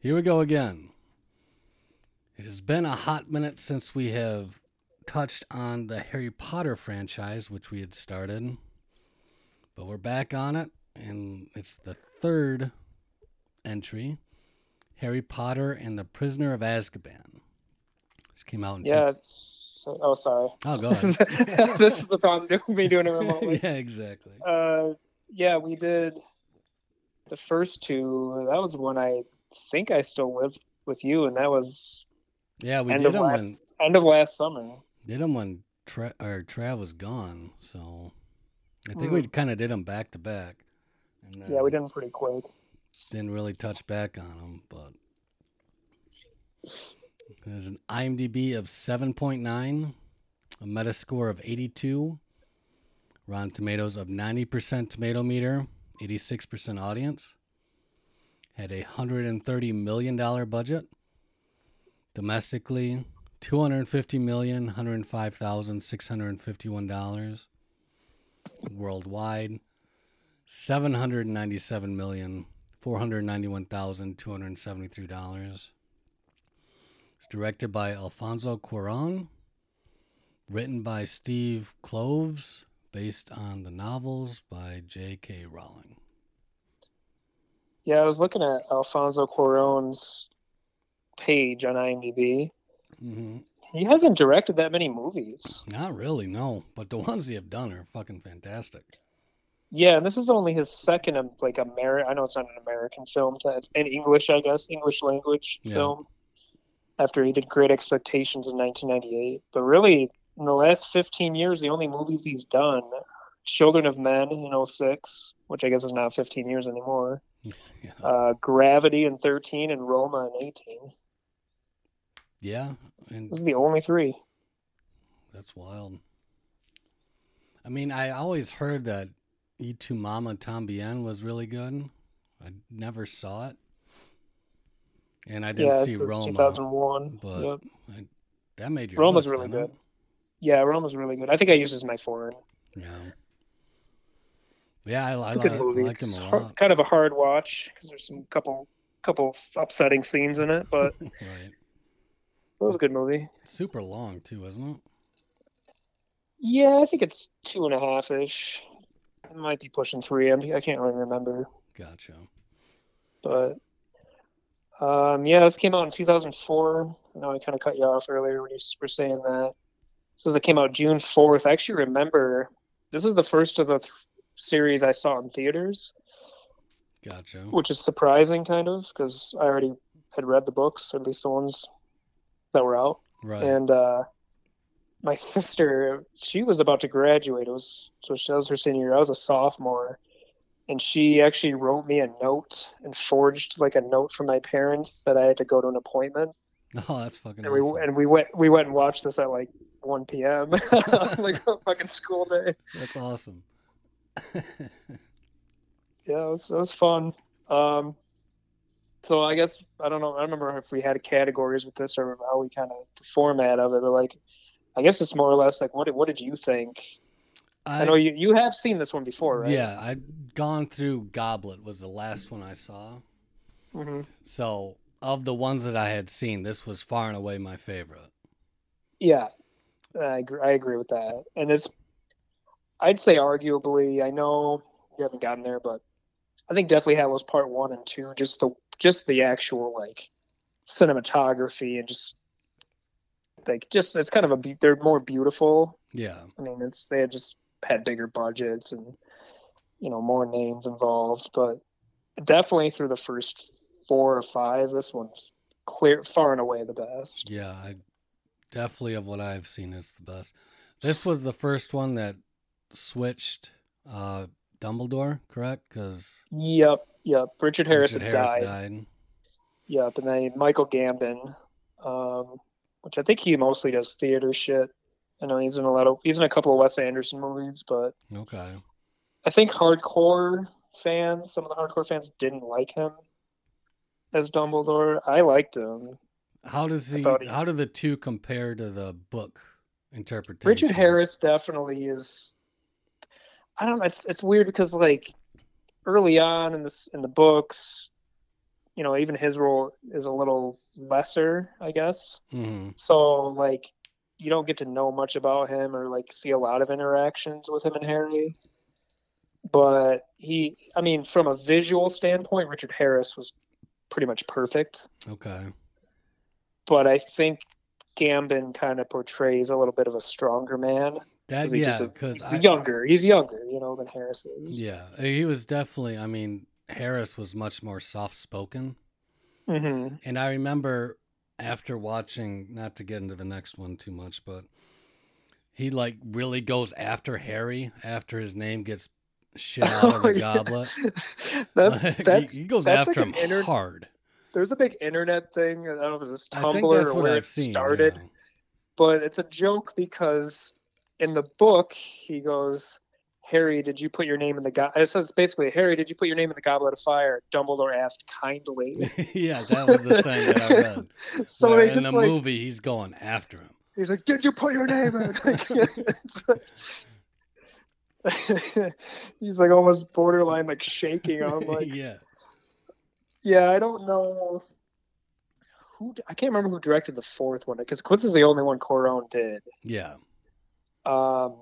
Here we go again. It has been a hot minute since we have touched on the Harry Potter franchise, which we had started. But we're back on it, and it's the third entry Harry Potter and the Prisoner of Azkaban. This came out in two- Yeah, oh sorry. Oh, go ahead. this is the problem me doing it remotely. yeah, exactly. Uh, yeah, we did the first two. That was when I think I still lived with you, and that was Yeah, we end did of them when last end of last summer. did them when Tra- or Trav was gone. So I think we mm-hmm. kind of did them back to back. Yeah, we did them pretty quick. didn't really touch back on them, but there's an IMDb of 7.9, a Metascore of 82, Rotten Tomatoes of 90% tomato meter, 86% audience. Had a $130 million budget. Domestically, $250,105,651. Worldwide, seven hundred ninety-seven million four hundred ninety-one thousand two hundred seventy-three dollars. It's directed by Alfonso Cuarón, written by Steve Kloves, based on the novels by J.K. Rowling. Yeah, I was looking at Alfonso Cuarón's page on IMDb. Mm-hmm. He hasn't directed that many movies. Not really, no, but the ones he have done are fucking fantastic. Yeah, and this is only his second um, like American. I know it's not an American film, it's in English, I guess, English language Yeah. film. After he did Great Expectations in 1998, but really in the last 15 years, the only movies he's done, Children of Men in 06, which I guess is not 15 years anymore. Yeah, Uh, Gravity in 13 and Roma in 18. yeah and Those are the only three. That's wild. I mean, I always heard that E Tu Mama Tambien was really good. I never saw it. And I didn't yeah, see Roma. 2001. but- Yep. I, that made your Roma's list, really didn't Yeah, Roma's really good. I think I used it as my foreign. Yeah. Yeah, I, I, It's a good li- movie. liked him It's a hard- kind of a hard watch because there's some couple couple upsetting scenes in it, but it was a good movie. Super long too, isn't it? Yeah, I think it's two and a half ish. It might be pushing three. I'm, I can't really remember, Gotcha. but um, yeah, this came out in 2004. I know I kind of cut you off earlier when you were saying that. So it came out June 4th. I actually remember this is the first of the th- series I saw in theaters. Gotcha. which is surprising kind of because I already had read the books, at least the ones that were out. Right. And uh, my sister, she was about to graduate. It was so she, that was her senior year. I was a sophomore, and she actually wrote me a note and forged like a note from my parents that I had to go to an appointment. oh, that's fucking And we and we went we went and watched this at like 1 p.m. like a fucking school day. That's awesome. Yeah, it was, it was fun. Um, so I guess I don't know. I remember if we had categories with this or how we kind of the format of it. But like, I guess it's more or less like what did, what did you think? I, know you you have seen this one before, right? Yeah, I'd gone through Goblet was the last one I saw. hmm So of the ones that I had seen, this was far and away my favorite. Yeah, I agree, I agree with that. And it's, I'd say arguably, I know you haven't gotten there, but I think Deathly Hallows Part One and Two, just the just the actual like cinematography and just like just it's kind of a they're more beautiful. Yeah. I mean, it's they had just had bigger budgets and you know more names involved, but definitely through the first four or five, this one's clear far and away the best. Yeah, I definitely of what I've seen is the best. This was the first one that switched uh Dumbledore, correct? Because Yep, yep. Richard Harris had died. died. Yep, and then Michael Gambon, um, which I think he mostly does theater shit. I know he's in a lot of he's in a couple of Wes Anderson movies, but Okay. I think hardcore fans, some of the hardcore fans didn't like him as Dumbledore. I liked him. How does he? he- How do the two compare to the book interpretation? Richard Harris definitely is. I don't know. It's it's weird because like early on in this in the books, you know, even his role is a little lesser, I guess. hmm So like you don't get to know much about him or like see a lot of interactions with him and Harry. But he I mean, from a visual standpoint, Richard Harris was pretty much perfect. Okay. But I think Gambon kind of portrays a little bit of a stronger man. That he yeah, because he's younger. He's younger, you know, than Harris is. yeah, he was definitely. I mean, Harris was much more soft spoken, hmm and I remember after watching, not to get into the next one too much, but he like really goes after Harry after his name gets shit out of the Oh, yeah. goblet. That, Like, that's he, he goes after like him inter- hard. there's a big internet thing. I don't know if it was I Tumblr or where I've it seen. started. yeah. but it's a joke because in the book he goes harry did you put your name in the go-? it says basically harry did you put your name in the goblet of fire dumbledore asked kindly yeah, that was the thing that I read. so Where they in just the like movie, he's going after him. he's like did you put your name in Like, it's like- he's like almost borderline like shaking i'm like yeah, yeah i don't know who i can't remember who directed the fourth one because quince is the only one Cuarón did yeah. Um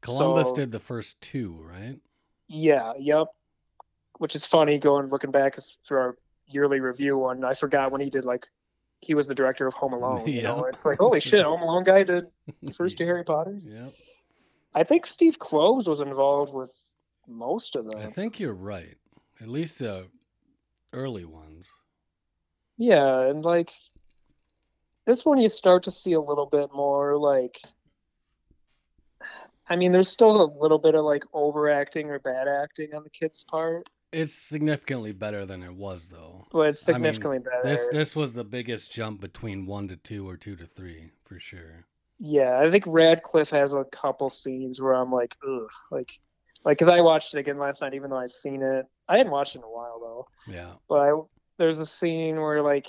Columbus So- did the first two, right? Yeah, yep. Which is funny going looking back through our yearly review one. I forgot when he did like he was the director of Home Alone. You know, it's like holy shit, Home Alone guy did the first two Harry Potters. Yep. I think Steve Kloves was involved with most of them. I think you're right. At least the early ones. Yeah, and like this one you start to see a little bit more like I mean, there's still a little bit of like overacting or bad acting on the kid's part, It's significantly better than it was, though. but it's I mean, significantly better. This this was the biggest jump between one to two or two to three for sure. Yeah, I think Radcliffe has a couple scenes where I'm like, ugh, like, like, cause I watched it again last night, even though I've seen it. I hadn't watched it in a while though, Yeah. but I there's a scene where like,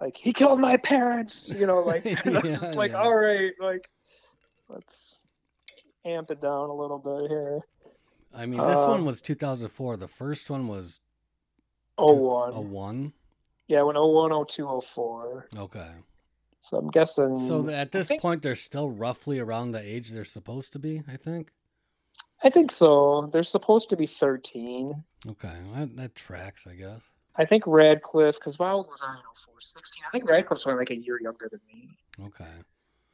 like he killed my parents, you know, like, Yeah, just like, yeah. all right, like, let's amp it down a little bit here. I mean, this Uh, one was 2004. The first one was Oh two- one, a one. yeah, when oh one, oh two, oh four. Okay. So I'm guessing. So at this think- point, they're still roughly around the age they're supposed to be. I think. I think so. They're supposed to be 13. Okay, that, that tracks, I guess. I think Radcliffe, because how old was I in 04? 16. I think Radcliffe's only like a year younger than me. Okay.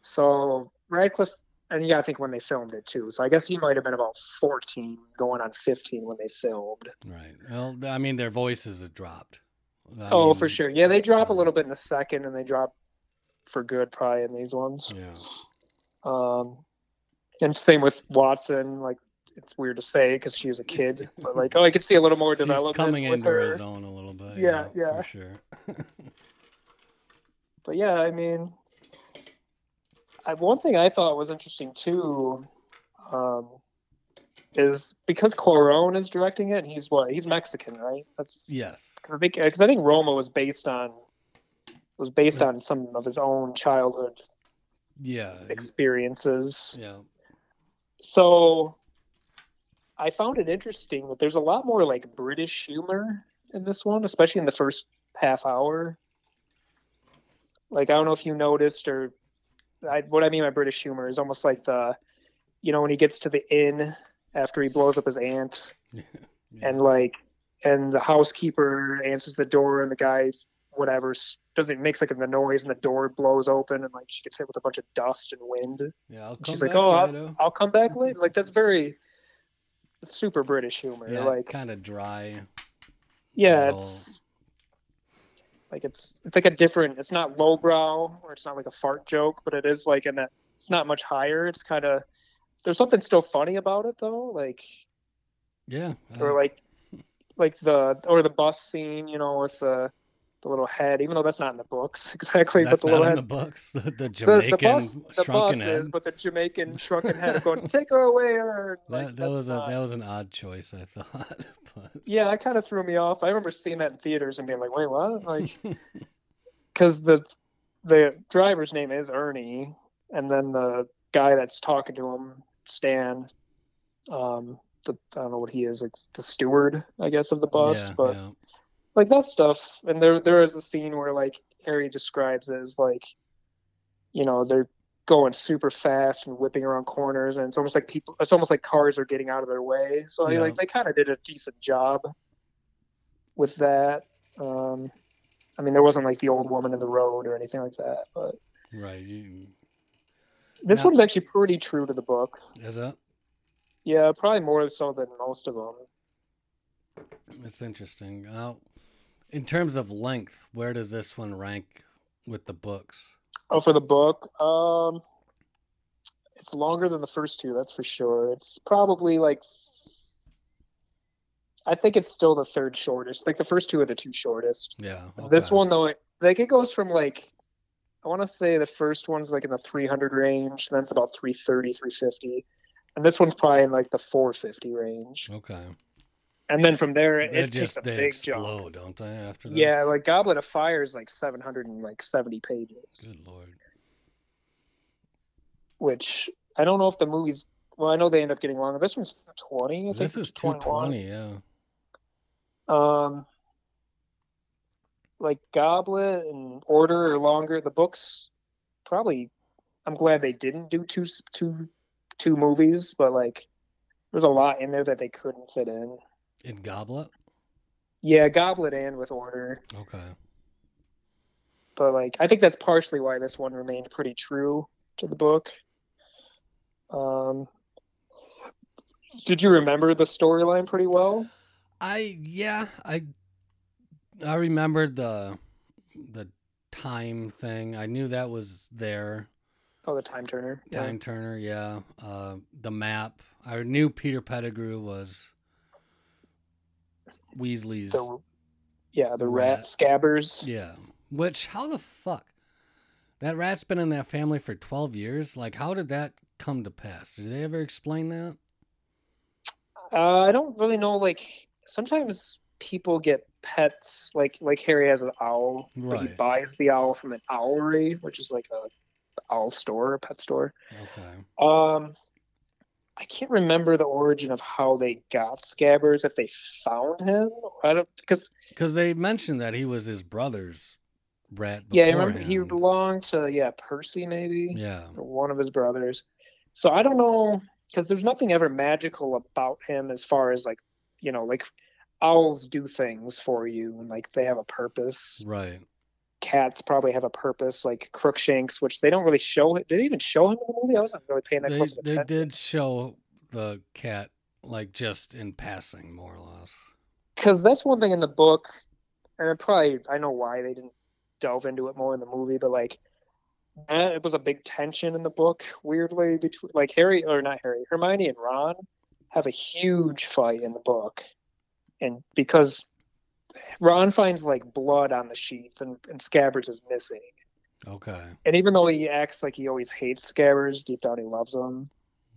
So Radcliffe, and yeah, I think when they filmed it too. So I guess he might have been about 14, going on 15 when they filmed. Right. Well, I mean, their voices have dropped. I oh, mean, for sure. Yeah, they drop a little bit in the second, and they drop for good probably in these ones. Yeah. Um, and same with Watson. Like it's weird to say because she was a kid, but like oh, I could see a little more She's development coming into her. her zone a little bit. Yeah, yeah. For sure. But yeah, I mean, I, one thing I thought was interesting too um, is because Cuarón is directing it. And he's what? He's Mexican, right? That's yes. Cause I think because I think Roma was based on was based Was- on some of his own childhood Yeah. experiences. Yeah. So I found it interesting that there's a lot more like British humor in this one, especially in the first half hour. Like I don't know if you noticed or I, what I mean by British humor is almost like the, you know, when he gets to the inn after he blows up his aunt Yeah. and like, and the housekeeper answers the door and the guy's whatever doesn't makes like the noise and the door blows open and like she gets hit with a bunch of dust and wind. Yeah. I'll come She's like, "Oh, later." I'll come back later. Like that's very super British humor. yeah. like kind of dry. yeah, it's like it's it's like a different. It's not lowbrow or it's not like a fart joke, but it is like in that. It's not much higher. It's kind of there's something still funny about it though. Like Yeah. or uh, like like the or the bus scene, you know, with the the little head. Even though that's not in the books exactly, that's but the not little in head. the books. The, the the, Jamaican the the shrunken bus head. is, but the Jamaican shrunken head going, take her away, or like, that, that was a that was an odd choice, I thought. but yeah, that kind of threw me off. I remember seeing that in theaters and being like, wait, what? Like, because the the driver's name is Ernie, and then the guy that's talking to him, Stan, um, the I don't know what he is. It's the steward, I guess, of the bus. yeah, but yeah. Like that stuff. And there there is a scene where like Harry describes it as like, you know, they're going super fast and whipping around corners, and it's almost like people. It's almost like cars are getting out of their way. So Yeah. like they kind of did a decent job with that. Um, I mean, there wasn't like the old woman in the road or anything like that, but Right. You, this Now- one's actually pretty true to the book. is it? Yeah, probably more so than most of them. It's interesting. Now, in terms of length, where does this one rank with the books? Oh, for the book, um, it's longer than the first two. That's for sure. It's probably like, I think it's still the third shortest. Like the first two are the two shortest. Yeah. This one though, it, like it goes from like, I want to say the first one's like in the 300 range, then it's about 330, 350, and this one's probably in like the 450 range. Okay. And then from there, it, it just takes a big jump. don't they? After this. Yeah, like Goblet of Fire is like 770 pages. Good lord. which I don't know if the movies. Well, I know they end up getting longer. This one's twenty. I think This is two twenty. Yeah. Um, like Goblet and Order are longer. The books probably. I'm glad they didn't do two two two movies, but like there's a lot in there that they couldn't fit in. In Goblet. Yeah, Goblet and with Order, Okay. but like I think that's partially why this one remained pretty true to the book. Um, did you remember the storyline pretty well? I yeah I I remembered the the time thing. I knew that was there. Oh, the time turner. Yeah. Time Turner, yeah. Uh, the map. I knew Peter Pettigrew was Weasley's. The, yeah, the Rat. rat, scabbers. yeah. Which how the fuck? That rat's been in that family for twelve years. Like, how did that come to pass? Did they ever explain that? Uh, I don't really know. Like sometimes people get pets. Like like Harry has an owl. Like he buys the owl from an owlery, which is like a owl store, a pet store. Okay. Um, I can't remember the origin of how they got Scabbers. If they found him, I don't because Because they mentioned that he was his brother's rat. yeah, I remember he belonged to yeah Percy maybe. Yeah. one of his brothers. So I don't know because there's nothing ever magical about him as far as like you know like owls do things for you and like they have a purpose. Right. Cats probably have a purpose like Crookshanks, which they don't really show. Did they even show him in the movie? I wasn't really paying that They close of they did show the cat like just in passing, more or less. because that's one thing in the book, and it probably I know why they didn't delve into it more in the movie, but like it was a big tension in the book. Weirdly, between like Harry or not Harry, Hermione and Ron have a huge fight in the book, and because Ron finds like blood on the sheets and, and Scabbers is missing, Okay. and even though he acts like he always hates Scabbers, deep down he loves him,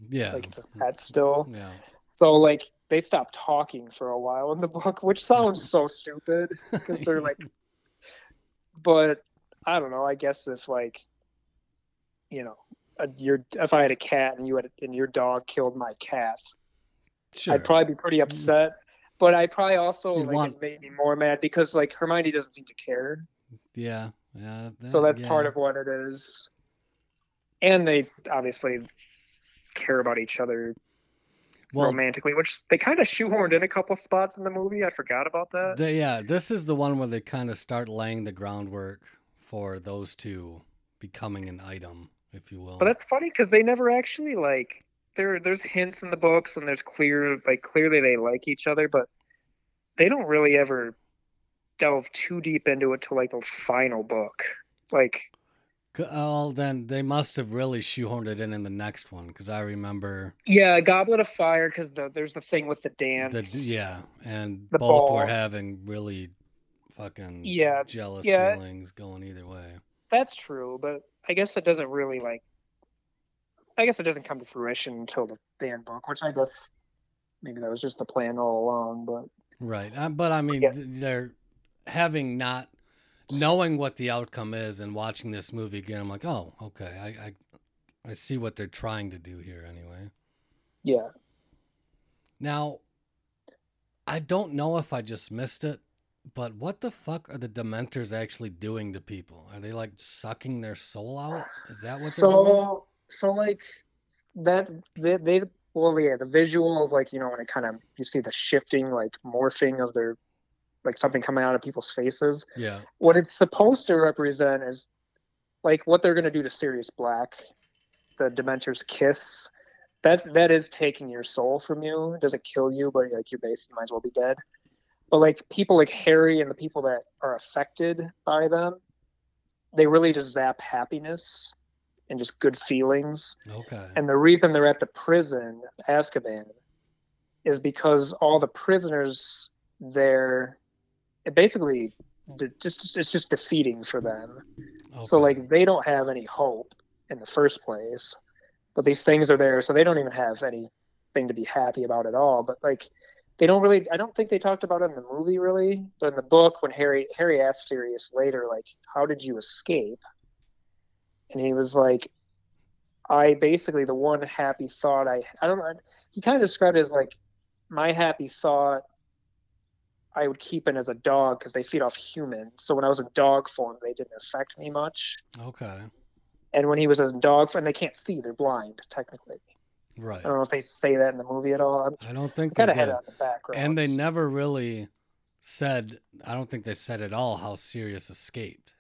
Yeah. like it's his pet still. Yeah. So like they stop talking for a while in the book, which sounds so stupid because they're like, but I don't know. I guess if like, you know, a, your if I had a cat and you had and your dog killed my cat, Sure. I'd probably be pretty upset. But I probably also You'd like want- it made me more mad because like Hermione doesn't seem to care. Yeah. Yeah. So that's yeah. part of what it is. And they obviously care about each other well. romantically, which they kind of shoehorned in a couple spots in the movie. I forgot about that. yeah. This is the one where they kind of start laying the groundwork for those two becoming an item, if you will. But that's funny because they never actually like there. There's hints in the books, and there's clear like clearly they like each other, but they don't really ever delve too deep into it till like the final book. Like Well, then they must have really shoehorned it in in the next one because I remember yeah, Goblet of Fire because the, there's the thing with the the dance. yeah, and The both were ball. having really fucking Yeah, jealous yeah. feelings going either way. That's true, but I guess it doesn't really like. I guess it doesn't come to fruition until the, the end book, which I guess maybe that was just the plan all along. But Right, uh, but I mean, Yeah. they're having not knowing what the outcome is and watching this movie again. I'm like, oh, okay, I I, I see what they're trying to do here anyway. yeah, Now, I don't know if I just missed it, But what the fuck are the Dementors actually doing to people? Are they like sucking their soul out? Is that what they're doing? So like that they, they well yeah the visual of like you know when it kind of you see the shifting like morphing of their like something coming out of people's faces Yeah. what it's supposed to represent is like what they're going to do to Sirius Black, the Dementor's kiss. That's that is taking your soul from you. It doesn't kill you, but like you basically might as well be dead. But like people like Harry and the people that are affected by them, they really just zap happiness and just good feelings. Okay. And the reason they're at the prison, Azkaban, is because all the prisoners there, it basically just it's just defeating for them. Okay. So like they don't have any hope in the first place, but these things are there, so they don't even have anything to be happy about at all. But like they don't really, I don't think they talked about it in the movie really, but in the book when Harry Harry asked Sirius later like, "How did you escape?" And he was like, "I basically the one happy thought I I don't know." He kind of described it as like my happy thought I would keep in as a dog because they feed off humans. So when I was in dog form, they didn't affect me much. Okay. And when he was in dog form, they can't see; they're blind technically. Right. I don't know if they say that in the movie at all. I'm I don't think kind they did. it the background. And they never really said. I don't think they said at all how Sirius escaped.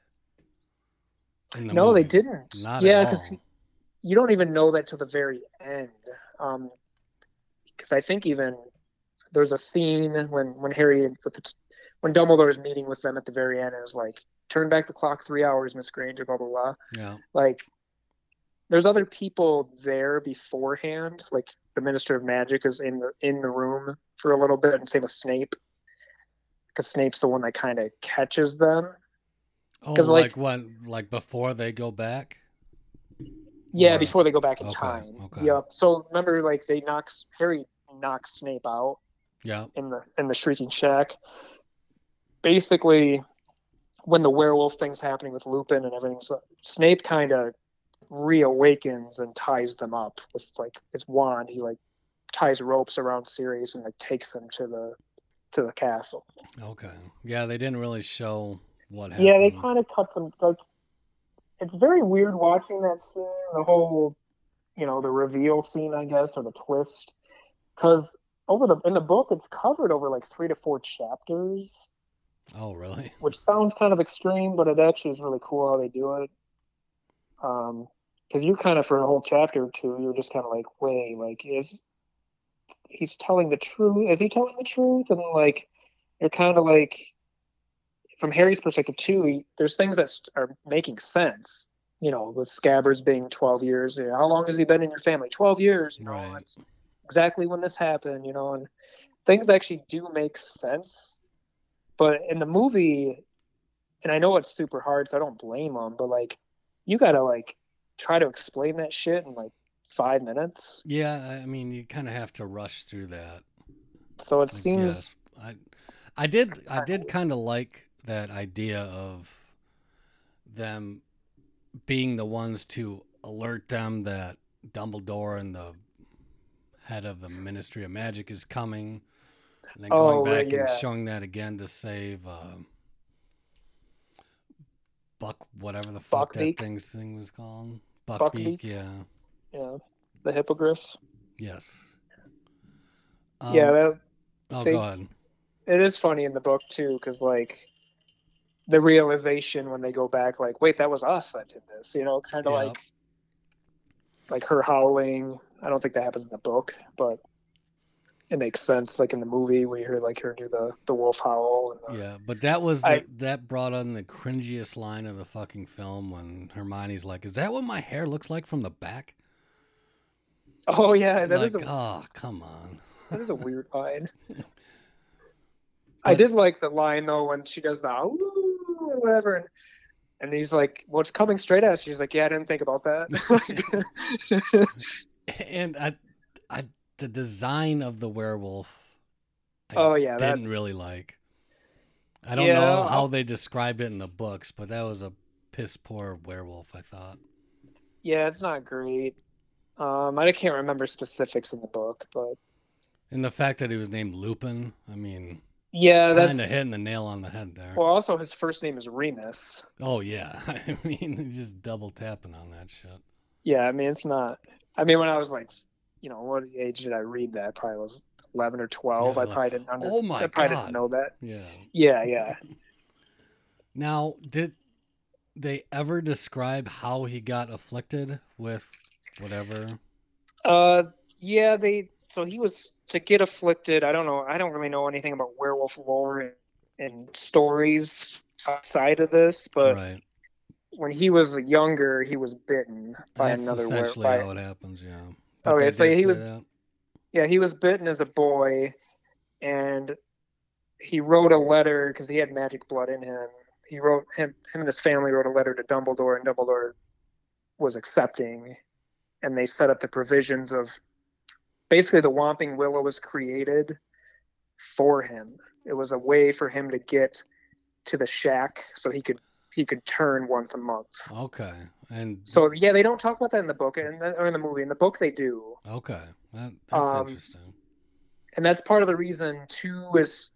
The no, they didn't. Not yeah, because you don't even know that till the very end. Um, because I think even there's a scene when when Harry with the, when Dumbledore is meeting with them at the very end, and it was like, "Turn back the clock three hours, Miss Granger." Blah blah blah. Yeah. Like, there's other people there beforehand. Like the Minister of Magic is in the in the room for a little bit, and same with Snape, because Snape's the one that kind of catches them. Oh, 'Cause, like, like- when, like before they go back. Yeah, Or- before they go back in okay, time. okay. Yep. So remember, like they knocks Harry knocks Snape out Yeah. in the in the Shrieking Shack. Basically, when the werewolf thing's happening with Lupin and everything, so Snape kind of reawakens and ties them up with like his wand. He like ties ropes around Sirius and like takes them to the to the castle. Okay. Yeah, they didn't really show what happened. Yeah, they kind of cut some like. It's very weird watching that scene, the whole, you know, the reveal scene, I guess, or the twist, because over the in the book it's covered over like three to four chapters, Oh, really? which sounds kind of extreme, but it actually is really cool how they do it. Um, because you kind of for a whole chapter or two, you're just kind of like, wait, like is he's telling the truth? Is he telling the truth? And like, you're kind of like, from Harry's perspective too, he, there's things that are making sense. You know, with Scabbers being 12 years. You know, how long has he been in your family? 12 years. You know, Right. that's exactly when this happened. You know, and things actually do make sense. But in the movie, and I know it's super hard, so I don't blame them. But like, you gotta like try to explain that shit in like five minutes. Yeah, I mean, you kind of have to rush through that. So it I seems guess. I, I did, I did kind of like that idea of them being the ones to alert them that Dumbledore and the head of the Ministry of Magic is coming, and then going Oh, back right, and showing that again to save uh, Buck, whatever the fuck Buckbeak? that thing's thing was called. Buckbeak? Buckbeak, yeah, know the hippogriffs. yes. yeah, Um, that, oh, they- it is funny in the book too, because like the realization when they go back, like, wait, that was us that did this. You know, kind of Yeah. like like her howling. I don't think that happens in the book, but it makes sense. Like in the movie, we hear like her do the the wolf howl. The, Yeah, but that was I- the, that brought on the cringiest line of the fucking film when Hermione's like, "Is that what my hair looks like from the back?" Oh yeah, that like, is a oh, come on. that is a weird line. I did like the line though when she does the whatever, and, and he's like, "What's coming straight at us?" She's like, "Yeah, I didn't think about that." And I, I, the design of the werewolf, I oh yeah, didn't really like. I don't Yeah, know how they describe it in the books, but that was a piss poor werewolf. I thought. yeah, it's not great. Um, I can't remember specifics in the book, but And the fact that he was named Lupin, I mean, Yeah, that's Kind that's of hitting the nail on the head there. well. Also, his first name is Remus. oh yeah, I mean, just double tapping on that shit. Yeah, I mean it's not. I mean when I was like, you know, what age did I read that? Probably was eleven or twelve. Yeah, I like, probably didn't under, "Oh my I probably God." didn't know that. Yeah. Yeah, yeah. Now, did they ever describe how he got afflicted with whatever? Uh, yeah. They so he was to get afflicted. I don't know. I don't really know anything about werewolf lore and, and stories outside of this, but right. when he was younger, he was bitten by That's another essentially werewolf. how it happens. Yeah. Okay, so he was- that. Yeah, he was bitten as a boy, and he wrote a letter because he had magic blood in him. He wrote him him and his family wrote a letter to Dumbledore, and Dumbledore was accepting, and they set up the provisions of basically the Whomping Willow was created for him. It was a way for him to get to the shack so he could he could turn once a month. Okay. And So yeah, they don't talk about that in the book and or in the movie. In the book, they do. okay, that, that's Um, interesting. and that's part of the reason too is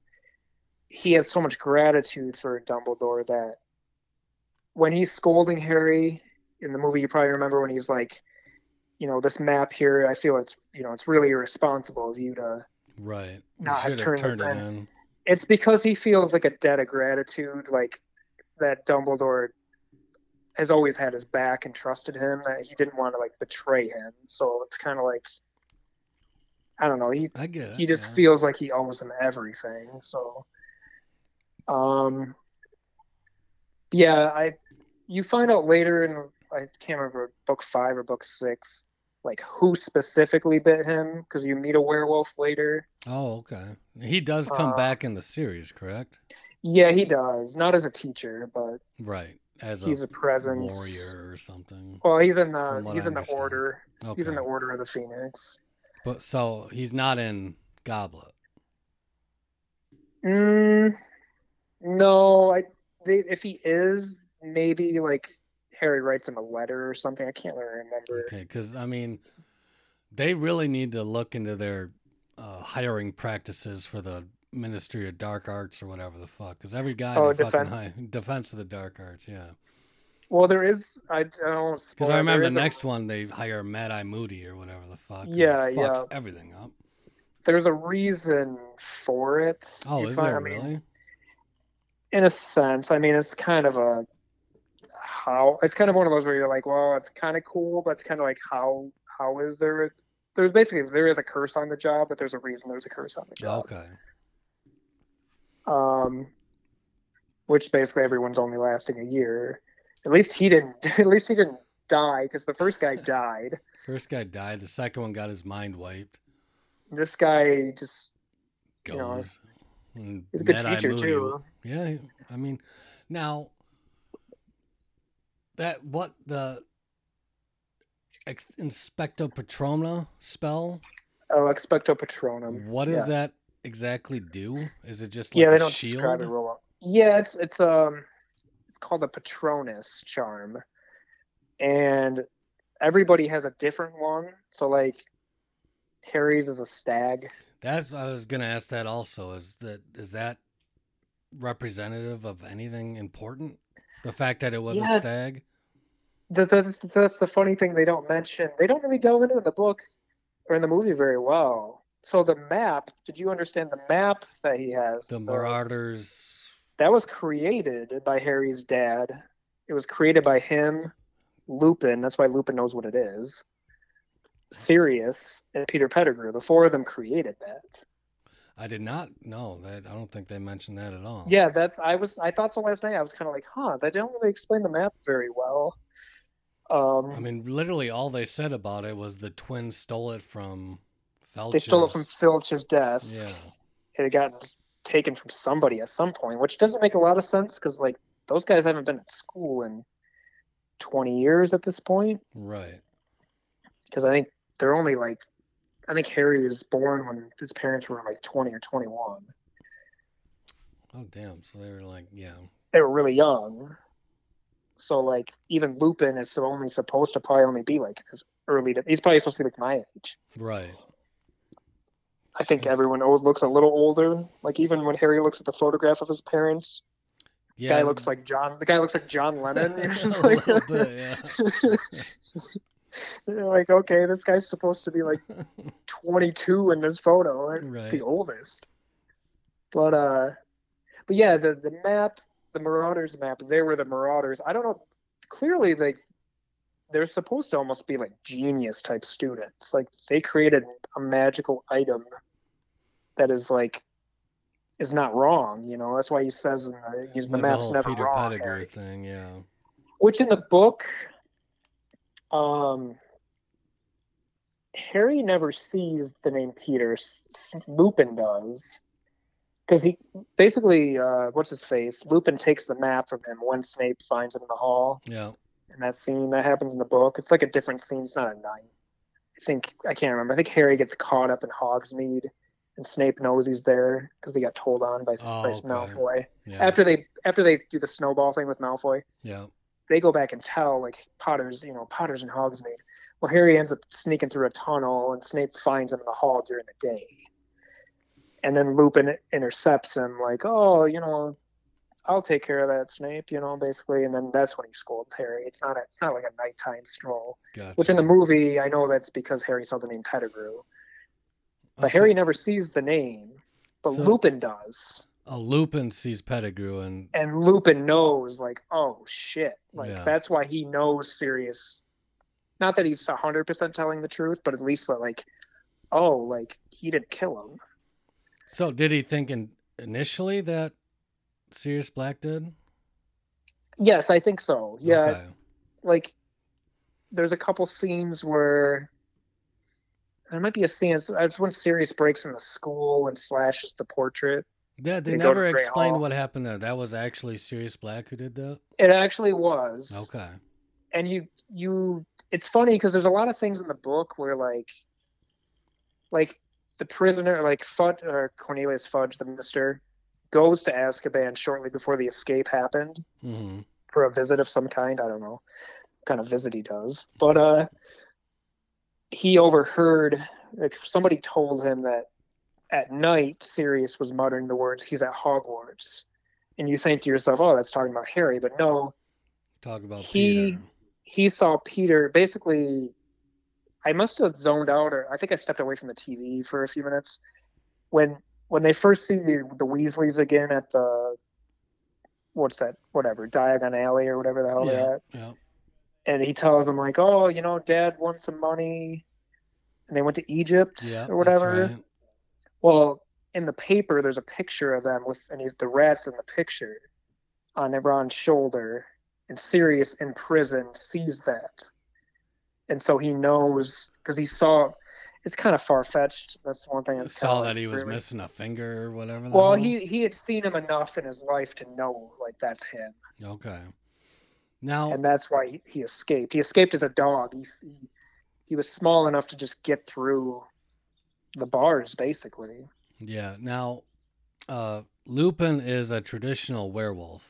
he has so much gratitude for Dumbledore that when he's scolding Harry in the movie, you probably remember when he's like, you know, this map here, I feel it's you know it's really irresponsible of you to. Right. Not have should have turned turned this it in. in. It's because he feels like a debt of gratitude, like that Dumbledore has always had his back and trusted him. That he didn't want to like betray him. So it's kind of like, I don't know. He I get it. he just yeah. feels like he owes him everything. So, um, yeah, I you find out later in I can't remember book five or book six, like who specifically bit him because you meet a werewolf later. Oh, okay. He does come Uh, back in the series, correct? Yeah, he does. Not as a teacher, but Right. As he's a, a presence. warrior or something. Well, he's in the he's I in the order. Okay. He's in the order of the Phoenix. But so he's not in Goblet. Mm, no, I they, if he is, maybe like Harry writes him a letter or something. I can't really remember. Okay, because I mean, they really need to look into their uh, hiring practices for the Ministry of Dark Arts or whatever the fuck. Because every guy, Oh, Defense. hi- Defense of the Dark Arts, yeah. Well, there is. I, I don't. Because I remember the is a- next one, they hire Mad Eye Moody or whatever the fuck. Yeah, fucks yeah. everything up. there's a reason for it. Oh, You is find- there I mean, really? in a sense. I mean, it's kind of a how. It's kind of one of those where you're like, well, it's kind of cool, but it's kind of like how how is there? A, there's basically there is a curse on the job, but there's a reason there's a curse on the job. Okay. um, which basically everyone's only lasting a year. At least he didn't. At least he didn't die because the first guy died. First guy died. The second one got his mind wiped. This guy just Goes. You know, he's a good teacher too. Yeah, I mean, now that what the ex- Inspecto Patrona spell? Oh, expecto patronum. What does yeah. that exactly do? Is it just like yeah, they a don't shield? describe it real well. Yeah, it's it's um it's called a Patronus charm, and everybody has a different one. So like Harry's is a stag. That's I was gonna ask that also. Is that is that representative of anything important? The fact that it was Yeah. a stag. That, that's that's the funny thing they don't mention. They don't really delve into in the book or in the movie very well. So the map, did you understand the map that he has? The Marauders. that was created by Harry's dad. It was created by him, Lupin. That's why Lupin knows what it is. Sirius and Peter Pettigrew. The four of them created that. I did not know that. I don't think they mentioned that at all. Yeah, that's. I was. I thought so last night. I was kind of like, huh. They don't really explain the map very well. Um, I mean, literally all they said about it was the twins stole it from Felch's. they stole it from Filch's desk. Yeah. It had gotten taken from somebody at some point, which doesn't make a lot of sense because like those guys haven't been at school in 20 years at this point. Right. because I think they're only like, I think Harry was born when his parents were like 20 or 21. Oh damn. So they were like, yeah. They were really young. So like even Lupin is so only supposed to probably only be like his early. To, he's probably supposed to be like my age. Right. I think everyone old looks a little older. Like even when Harry looks at the photograph of his parents, Yeah, guy looks like John. The guy looks like John Lennon. You're just like, bit, yeah. you're like, okay, this guy's supposed to be like 22 in this photo, like Right. the oldest. But uh, but yeah, the the map, the Marauders map, they were the Marauders. I don't know. Clearly, they they're supposed to almost be like genius type students. Like they created a magical item that is like is not wrong. You know, that's why he says in the, he's, the With map's never Peter wrong. Pettigrew Harry. thing, yeah. Which in the book, um, Harry never sees the name Peter. Lupin does, because he basically, uh, what's his face? Lupin takes the map from him when Snape finds it in the hall. Yeah. And that scene that happens in the book, it's like a different scene. It's not a night. I think I can't remember. I think Harry gets caught up in Hogsmeade, and Snape knows he's there because he got told on by, Oh, by okay. Malfoy. Yeah. After they after they do the snowball thing with Malfoy, yeah. they go back and tell like Potter's, you know, Potter's in Hogsmeade. Well, Harry ends up sneaking through a tunnel, and Snape finds him in the hall during the day. And then Lupin intercepts him, like, "Oh, you know, I'll take care of that, Snape," you know, basically. And then that's when he scolds Harry. It's not a, it's not like a nighttime stroll. Gotcha. Which in the movie, I know that's because Harry saw the name Pettigrew, but Okay. Harry never sees the name, but So- Lupin does. Oh, Lupin sees Pettigrew and and Lupin knows, like, oh shit, like Yeah. that's why he knows Sirius. Not that he's hundred percent telling the truth, but at least that, like, oh, like he didn't kill him. So did he think in, initially that Sirius Black did? Yes, I think so. Yeah, Okay. like there's a couple scenes where there might be a scene. It's, when Sirius breaks in the school and slashes the portrait. Yeah, they They never explained what happened there. That was actually Sirius Black who did that? It actually was. Okay. and you you it's funny because there's a lot of things in the book where like like the prisoner like Fudge or Cornelius Fudge the minister goes to Azkaban shortly before the escape happened hmm for a visit of some kind. I don't know. What kind of visit he does. But uh he overheard like somebody told him that at night Sirius was muttering the words he's at Hogwarts. And you think to yourself oh that's talking about Harry. But no. Talk about He- Peter. he saw Peter basically I must have zoned out or I think I stepped away from the TV for a few minutes when when they first see the, the Weasleys again at the what's that whatever Diagon Alley or whatever the hell Yeah. they're at Yeah. and he tells them like oh you know dad wants some money and they went to Egypt Yeah. or whatever right. well in the paper there's a picture of them with and he's, the rats in the picture on Ron's shoulder and Sirius in prison sees that and so he knows because he saw it's kind of far-fetched that's one thing that's Saw that he was really- missing a finger or whatever. well he he had seen him enough in his life to know like that's him Okay. Now, and that's why he, he escaped he escaped as a dog he, he he was small enough to just get through the bars basically yeah. Now, uh, Lupin is a traditional werewolf.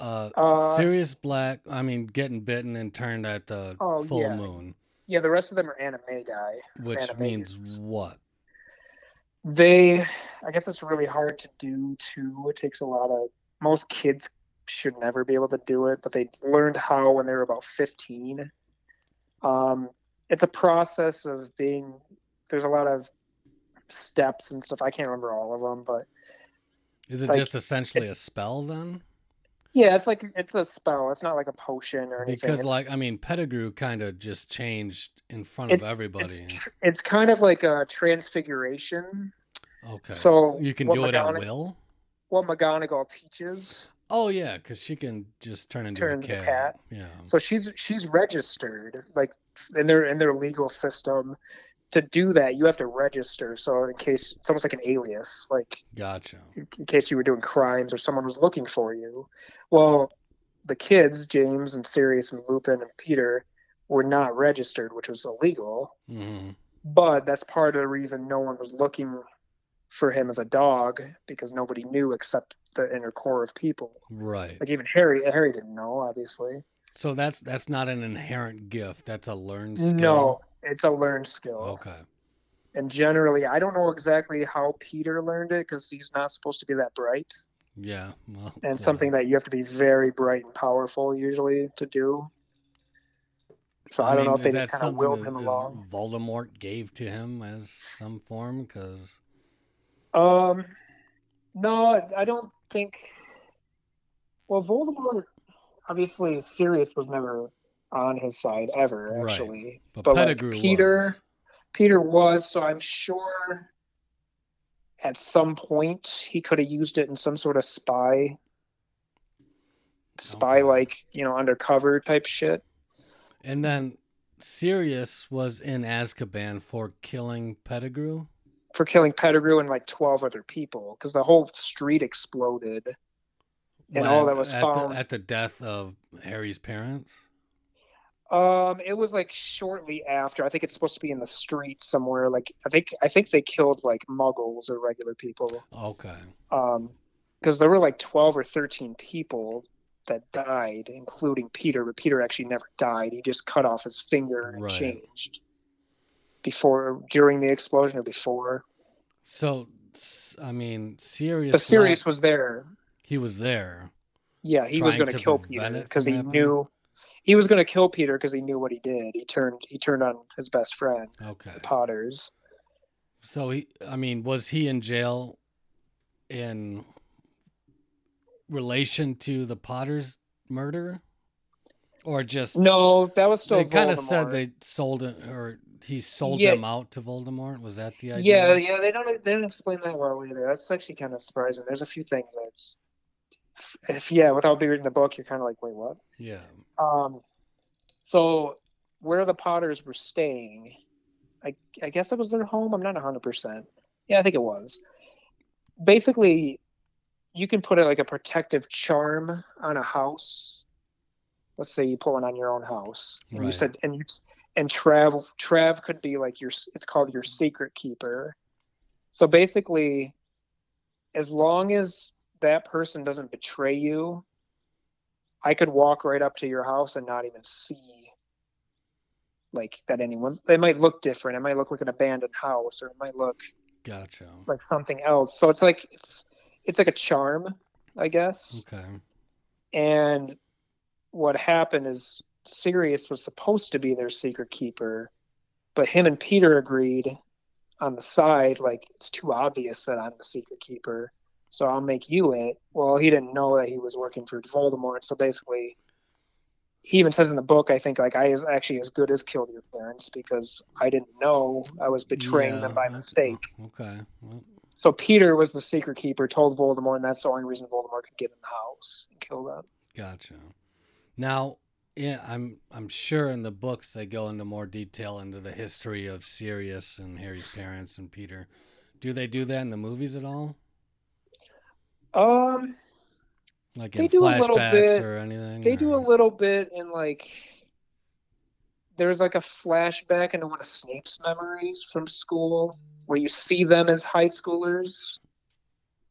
Uh, Uh, Sirius Black. I mean, getting bitten and turned at the Oh, full yeah. moon, yeah the rest of them are Animagi which Animated. means what? they i guess it's really hard to do too it takes a lot of most kids should never be able to do it but they learned how when they were about 15 um, it's a process of being there's a lot of steps and stuff i can't remember all of them but Is it Like, just essentially a spell then? Yeah it's like it's a spell it's not like a potion or anything Because, It's- like, I mean, Pettigrew kind of just changed in front of everybody. it's, tr- it's kind of like a transfiguration okay. so you can do it at will. what McGonagall teaches Oh yeah, because she can just turn into Turn a a cat. cat. Yeah. So she's she's registered like in their in their legal system. To do that, you have to register. So in case it's almost like an alias, like Gotcha. in case you were doing crimes or someone was looking for you. Well, the kids, James and Sirius and Lupin and Peter, were not registered, which was illegal. hmm But that's part of the reason no one was looking for him as a dog because nobody knew except the inner core of people. Right. Like even Harry, Harry didn't know, obviously. So that's that's not an inherent gift. That's a learned skill. No, it's a learned skill. Okay. And generally, I don't know exactly how Peter learned it because he's not supposed to be that bright. Yeah. Well, and yeah. something that you have to be very bright and powerful usually to do. So I, don't mean, know if they just kind of willed him along. Voldemort gave to him as some form, because Um, no, I don't think. Well, Voldemort, obviously, Sirius was never on his side ever, Right. actually. but, But, like, Peter- was. Peter was, so I'm sure at some point he could have used it in some sort of spy, spy Okay. like you know undercover type shit. And then Sirius was in Azkaban for killing Pettigrew. for killing Pettigrew and like 12 other people because the whole street exploded. And all that was at found- the, at the death of Harry's parents. Um, it was like shortly after. I think it's supposed to be in the street somewhere. Like I think I think they killed like muggles or regular people. Okay. Um, because there were like 12 or 13 people that died, including Peter. But Peter actually never died. He just cut off his finger and Right. changed before during the explosion or before. So, I mean, Sirius. But Sirius was there. he was there. Yeah, he was going to kill Peter because he knew he was going to kill Peter because he knew what he did. He turned he turned on his best friend, Okay. the Potters. So he, I mean, was he in jail in relation to the Potter's murder, or just No, that was still they kind of said they sold it, or he sold Yeah. them out to Voldemort? Was that the idea? Yeah, yeah, they don't they didn't explain that well either. That's actually kind of surprising. There's a few things that's if yeah, without being reading the book, you're kind of like, wait, what? Yeah. Um, so where the Potters were staying, I I guess it was their home. I'm not 100. percent Yeah, I think it was. Basically, you can put it like a protective charm on a house. Let's say you put one on your own house, and you said, and you and Trav Trav could be like your. It's called your secret keeper. So basically, as long as that person doesn't betray you, I could walk right up to your house and not even see like that anyone they might look different. It might look like an abandoned house or it might look Gotcha. like something else. So it's like it's it's like a charm, I guess. Okay. And what happened is Sirius was supposed to be their secret keeper, but him and Peter agreed on the side, like it's too obvious that I'm the secret keeper, so I'll make you it. Well, he didn't know that he was working for Voldemort, so basically, he even says in the book, I think like I is actually as good as killed your parents because I didn't know I was betraying Yeah, them by mistake. Okay. Well, So Peter was the secret keeper, told Voldemort, and that's the only reason Voldemort could get in the house and kill them. Gotcha. Now, yeah, I'm I'm sure in the books they go into more detail into the history of Sirius and Harry's parents and Peter. Do they do that in the movies at all? Um, Like They do a little bit. or anything? they do a little bit in like there's like a flashback into one of Snape's memories from school where you see them as high schoolers,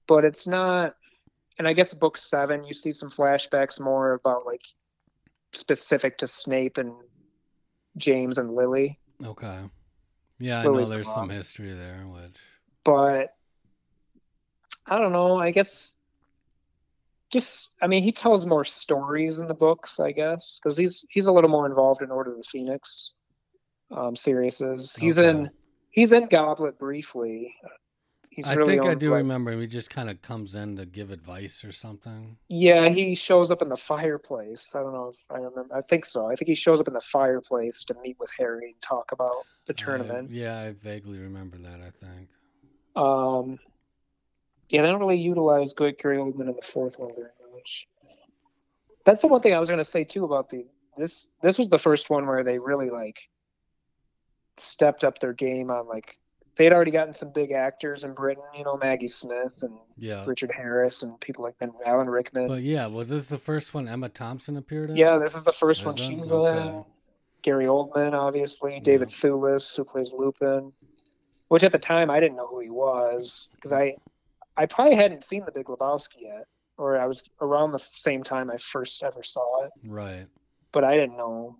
but it's not. And I guess book seven, you see some flashbacks more about like specific to Snape and James and Lily. Okay. Yeah, I Lily's know the there's some history there, which but I don't know. I guess just I mean he tells more stories in the books, I guess, because he's he's a little more involved in Order of the Phoenix. Um, Sirius is. He's Okay. in he's in Goblet briefly. He's I really think I do like- remember he just kind of comes in to give advice or something. Yeah, he shows up in the fireplace. I don't know if I remember. I think so. I think he shows up in the fireplace to meet with Harry and talk about the I- tournament. yeah, I vaguely remember that. I think. Um, yeah, they don't really utilize good Gary Oldman in the fourth one very much. That's the one thing I was going to say too about the this. This was the first one where they really like stepped up their game on like they'd already gotten some big actors in Britain, you know, Maggie Smith and Yeah. Richard Harris and people like and Alan Rickman. But yeah, was this the first one Emma Thompson appeared in? yeah, this is the first Is one it? she's Okay. in. Gary Oldman, obviously, David Thewlis, who plays Lupin, which at the time I didn't know who he was because I, I probably hadn't seen The Big Lebowski yet, or I was around the same time I first ever saw it, Right. but I didn't know.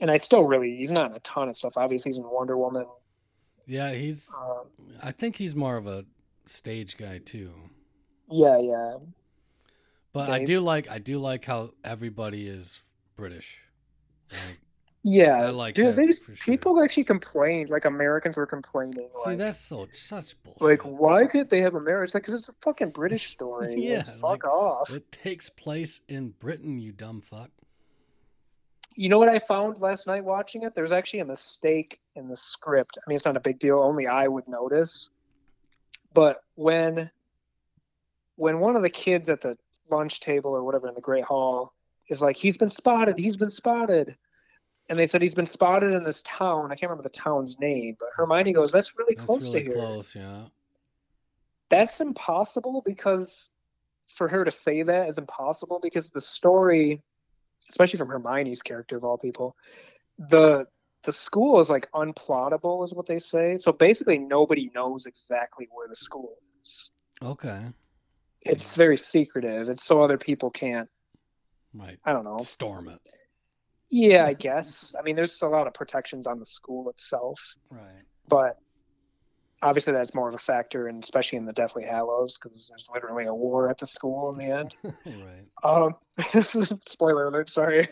And I still really, he's not in a ton of stuff. Obviously, he's in Wonder Woman. Yeah, he's. Um, I think he's more of a stage guy too. yeah, yeah. But I do like I do like how everybody is British. Like, Yeah, I like dude. just sure. people actually complained, like Americans were complaining, see, like, that's so such bullshit. like why could they have a Americans? Like, 'cause it's a fucking British story. Yeah, fuck like- off. it takes place in Britain, you dumb fuck. You know what I found last night watching it? There's actually a mistake in the script. I mean, it's not a big deal. Only I would notice. But when when one of the kids at the lunch table or whatever in the Great Hall is like, he's been spotted, he's been spotted. And they said he's been spotted in this town. I can't remember the town's name, but Hermione goes, That's really That's close really to here. close, yeah. That's impossible because for her to say that is impossible because the story, especially from Hermione's character of all people, the the school is like unplottable, is what they say. So basically, nobody knows exactly where the school is. Okay. It's very secretive. It's so other people can't. Right. I don't know. Storm it. Yeah, I guess. I mean, there's a lot of protections on the school itself, Right. but obviously that's more of a factor, and especially in the Deathly Hallows, because there's literally a war at the school in the end. right. Um, spoiler alert. Sorry.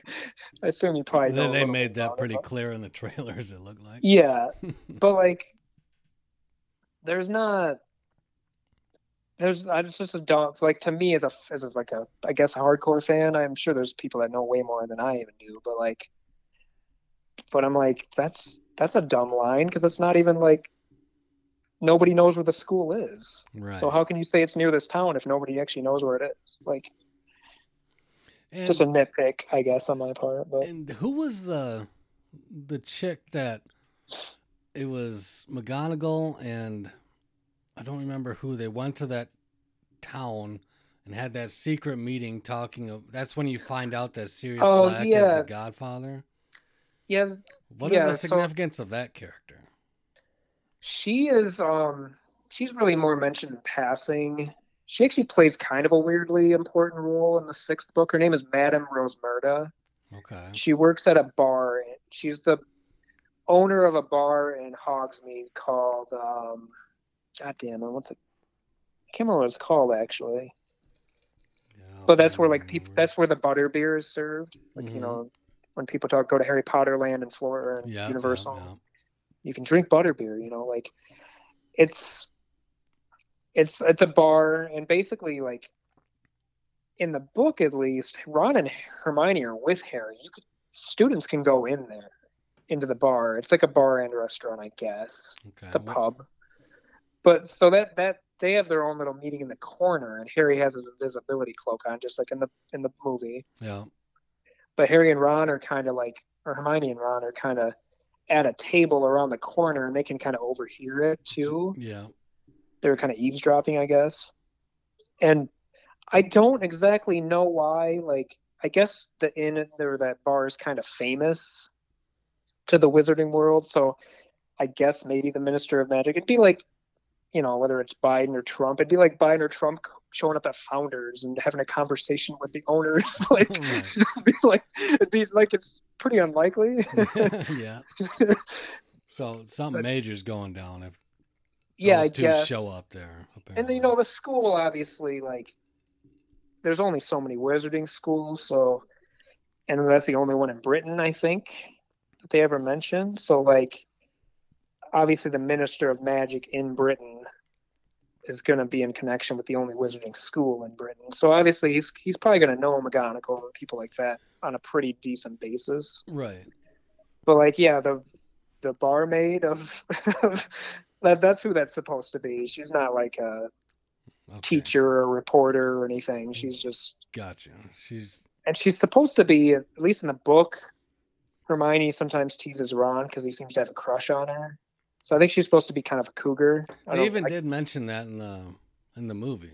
I assume you probably know. They, they made that it, pretty clear in the trailers, it looked like. Yeah, but like, there's not. There's I it's just a dumb like to me as a as a, like a I guess a hardcore fan. I'm sure there's people that know way more than I even do, but like, but I'm like that's that's a dumb line because it's not even like nobody knows where the school is. Right. So how can you say it's near this town if nobody actually knows where it is? Like and, just a nitpick, I guess, on my part. But and who was the the chick that it was McGonagall and I don't remember who they went to that town and had that secret meeting talking of that's when you find out that Sirius Oh, Black is the godfather. yeah, What is Yeah, the so- significance of that character? She is um she's really more mentioned in passing. She actually plays kind of a weirdly important role in the sixth book. Her name is Madame Rosmerta. Okay. She works at a bar. She's the owner of a bar in Hogsmeade called um God damn it, what's it I can't remember what it's called actually. Yeah, But that's where like people, that's where the butter beer is served. Like, you Mhm. know, when people talk go to Harry Potter Land in Florida and yeah, Universal. yeah. you can drink butterbeer you know like it's it's it's a bar and basically like in the book at least ron and hermione are with harry you could students can go in there into the bar it's like a bar and restaurant i guess Okay. the What- pub but so that that they have their own little meeting in the corner and harry has his invisibility cloak on just like in the in the movie Yeah. but Harry and Ron are kind of like, or Hermione and Ron are kind of at a table around the corner, and they can kind of overhear it too. Yeah. They're kind of eavesdropping, I guess. And I don't exactly know why. Like, I guess the inn or that bar is kind of famous to the wizarding world, so I guess maybe the Minister of Magic. It'd be like, you know, whether it's Biden or Trump, it'd be like Biden or Trump showing up at Founders and having a conversation with the owners, like it'd be like it'd be like it's pretty unlikely. yeah. So something But- major's going down if yeah, I guess. show up there. And you know, the school obviously like there's only so many wizarding schools, so and that's the only one in Britain, I think, that they ever mentioned. So like obviously the Minister of Magic in Britain is going to be in connection with the only wizarding school in Britain. So obviously he's he's probably going to know McGonagall and people like that on a pretty decent basis. Right. But like, yeah, the the barmaid of, that that's who that's supposed to be. She's not like a Okay. teacher or a reporter or anything. She's just Gotcha. She's and she's supposed to be at least in the book. Hermione sometimes teases Ron because he seems to have a crush on her. So I think she's supposed to be kind of a cougar. I they even I- did mention that in the in the movie.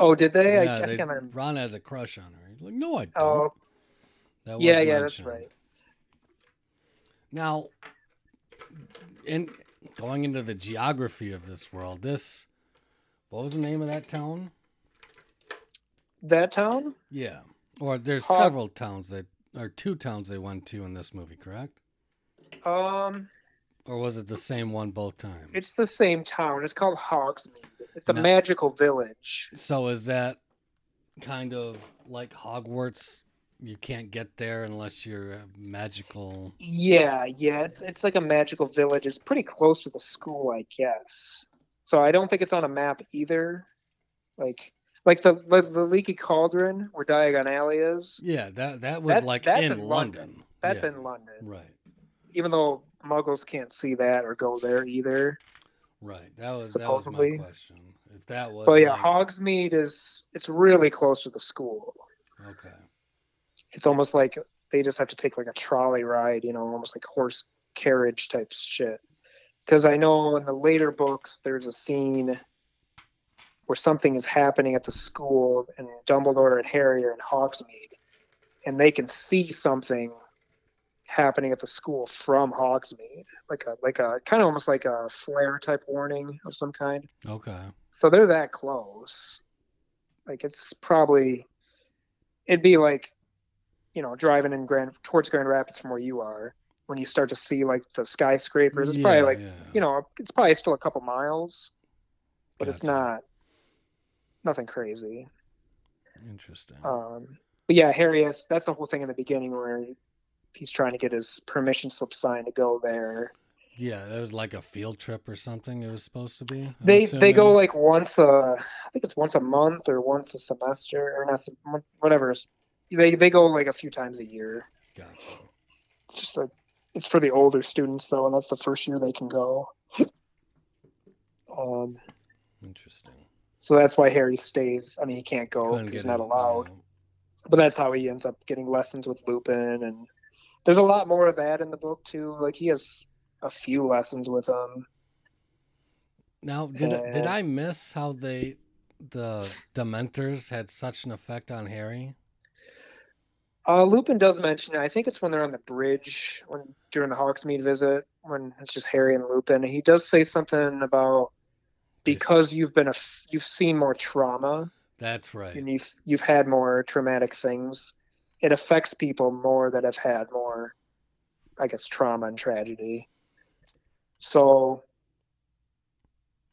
Oh, did they? I, yeah, I they, think I remember. Ron has a crush on her. He's like, no, I don't. Oh, that was yeah, yeah, that's right. Now, in going into the geography of this world, this what was the name of that town? That town? Yeah, or there's Hog- several towns that or two towns they went to in this movie, correct? Um, Or was it the same one both times? It's the same town. It's called Hogsmeade. It's a No. magical village. So is that kind of like Hogwarts? You can't get there unless you're uh, magical. Yeah, yeah. It's it's like a magical village. It's pretty close to the school, I guess. So I don't think it's on a map either. Like like the the, the leaky cauldron where Diagon Alley is. Yeah, that that was That- like that's in, in London. London. That's Yeah, in London. right, Even though Muggles can't see that or go there either. right. That was Supposedly. that was my question. If that was, But yeah, like- Hogsmeade is it's really close to the school. okay, It's almost like they just have to take like a trolley ride, you know, almost like horse carriage type shit. Because I know in the later books there's a scene where something is happening at the school, and Dumbledore and Harry are in Hogsmeade, and they can see something happening at the school from Hogsmeade, like a like a kind of almost like a flare type warning of some kind. okay, So they're that close. Like it's probably it'd be like, you know, driving in Grand towards Grand Rapids from where you are when you start to see like the skyscrapers. It's probably like yeah. you know, it's probably still a couple miles, but it's not nothing crazy. interesting. Um, but yeah, Harry has that's the whole thing in the beginning where he's trying to get his permission slip signed to go there. yeah, that was like a field trip or something. It was supposed to be. I'm They they go like once a I think it's once a month or once a semester or not whatever. They they go like a few times a year. Gotcha. It's just like it's for the older students though, and that's the first year they can go. Um, Interesting. so that's why Harry stays. I mean, he can't go because he's not allowed. But that's how he ends up getting lessons with Lupin, and there's a lot more of that in the book too. Like he has a few lessons with him. Now, did did Uh, I miss how they the Dementors had such an effect on Harry? Uh, Lupin does mention it. I think it's when they're on the bridge when during the Hogsmeade visit when it's just Harry and Lupin. He does say something about because you've been a you've seen more trauma That's right. and you've you've had more traumatic things. It affects people more that have had more, I guess, trauma and tragedy. So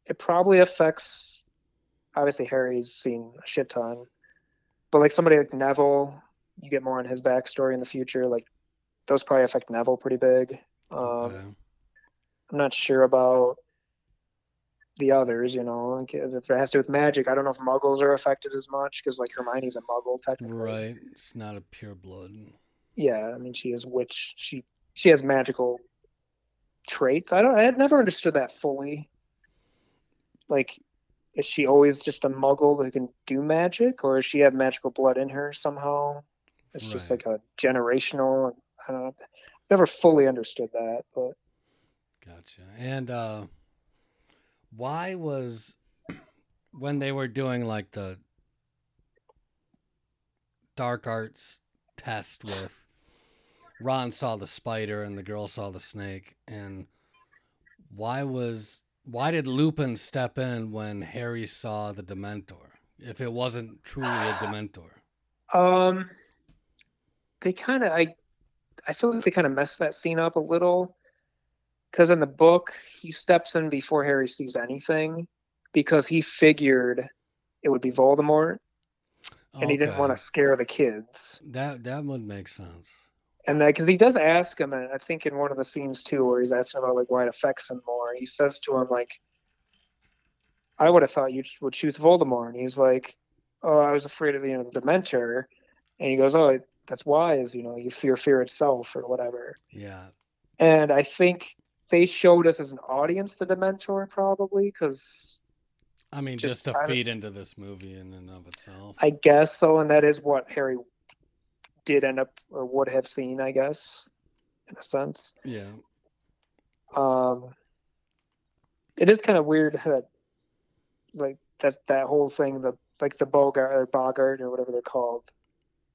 it probably affects. Obviously, Harry's seen a shit ton, but like somebody like Neville, you get more on his backstory in the future. Like those probably affect Neville pretty big. Um. I'm not sure about the others. You know, if it has to do with magic, I don't know if Muggles are affected as much because like Hermione's a Muggle technically. Right. It's not a pure blood. Yeah, I mean she is witch. She she has magical traits. I don't. I had never understood that fully. Like, is she always just a Muggle who can do magic, or does she have magical blood in her somehow? It's just like a generational. I don't know. I've never fully understood that, but Gotcha. And uh why was when they were doing like the dark arts test with Ron saw the spider and the girl saw the snake and why was why did Lupin step in when Harry saw the Dementor if it wasn't truly a Dementor? Um, they kind of I, I feel like they kind of messed that scene up a little, because in the book he steps in before Harry sees anything, because he figured it would be Voldemort, and he didn't want to scare the kids. That that would make sense. And that because he does ask him, I think in one of the scenes too, where he's asking about like why it affects him more, he says to him like, "I would have thought you would choose Voldemort," and he's like, "Oh, I was afraid of you know the Dementor," and he goes, "Oh, that's wise, you know, you fear fear itself or whatever." Yeah. And I think they showed us as an audience the Dementor probably because I mean Just just, to kind of- feed into this movie in and of itself. I guess so, and that is what Harry did end up or would have seen, I guess, in a sense. yeah. Um, it is kind of weird that, like that that whole thing, the like the boggart or boggart or whatever they're called,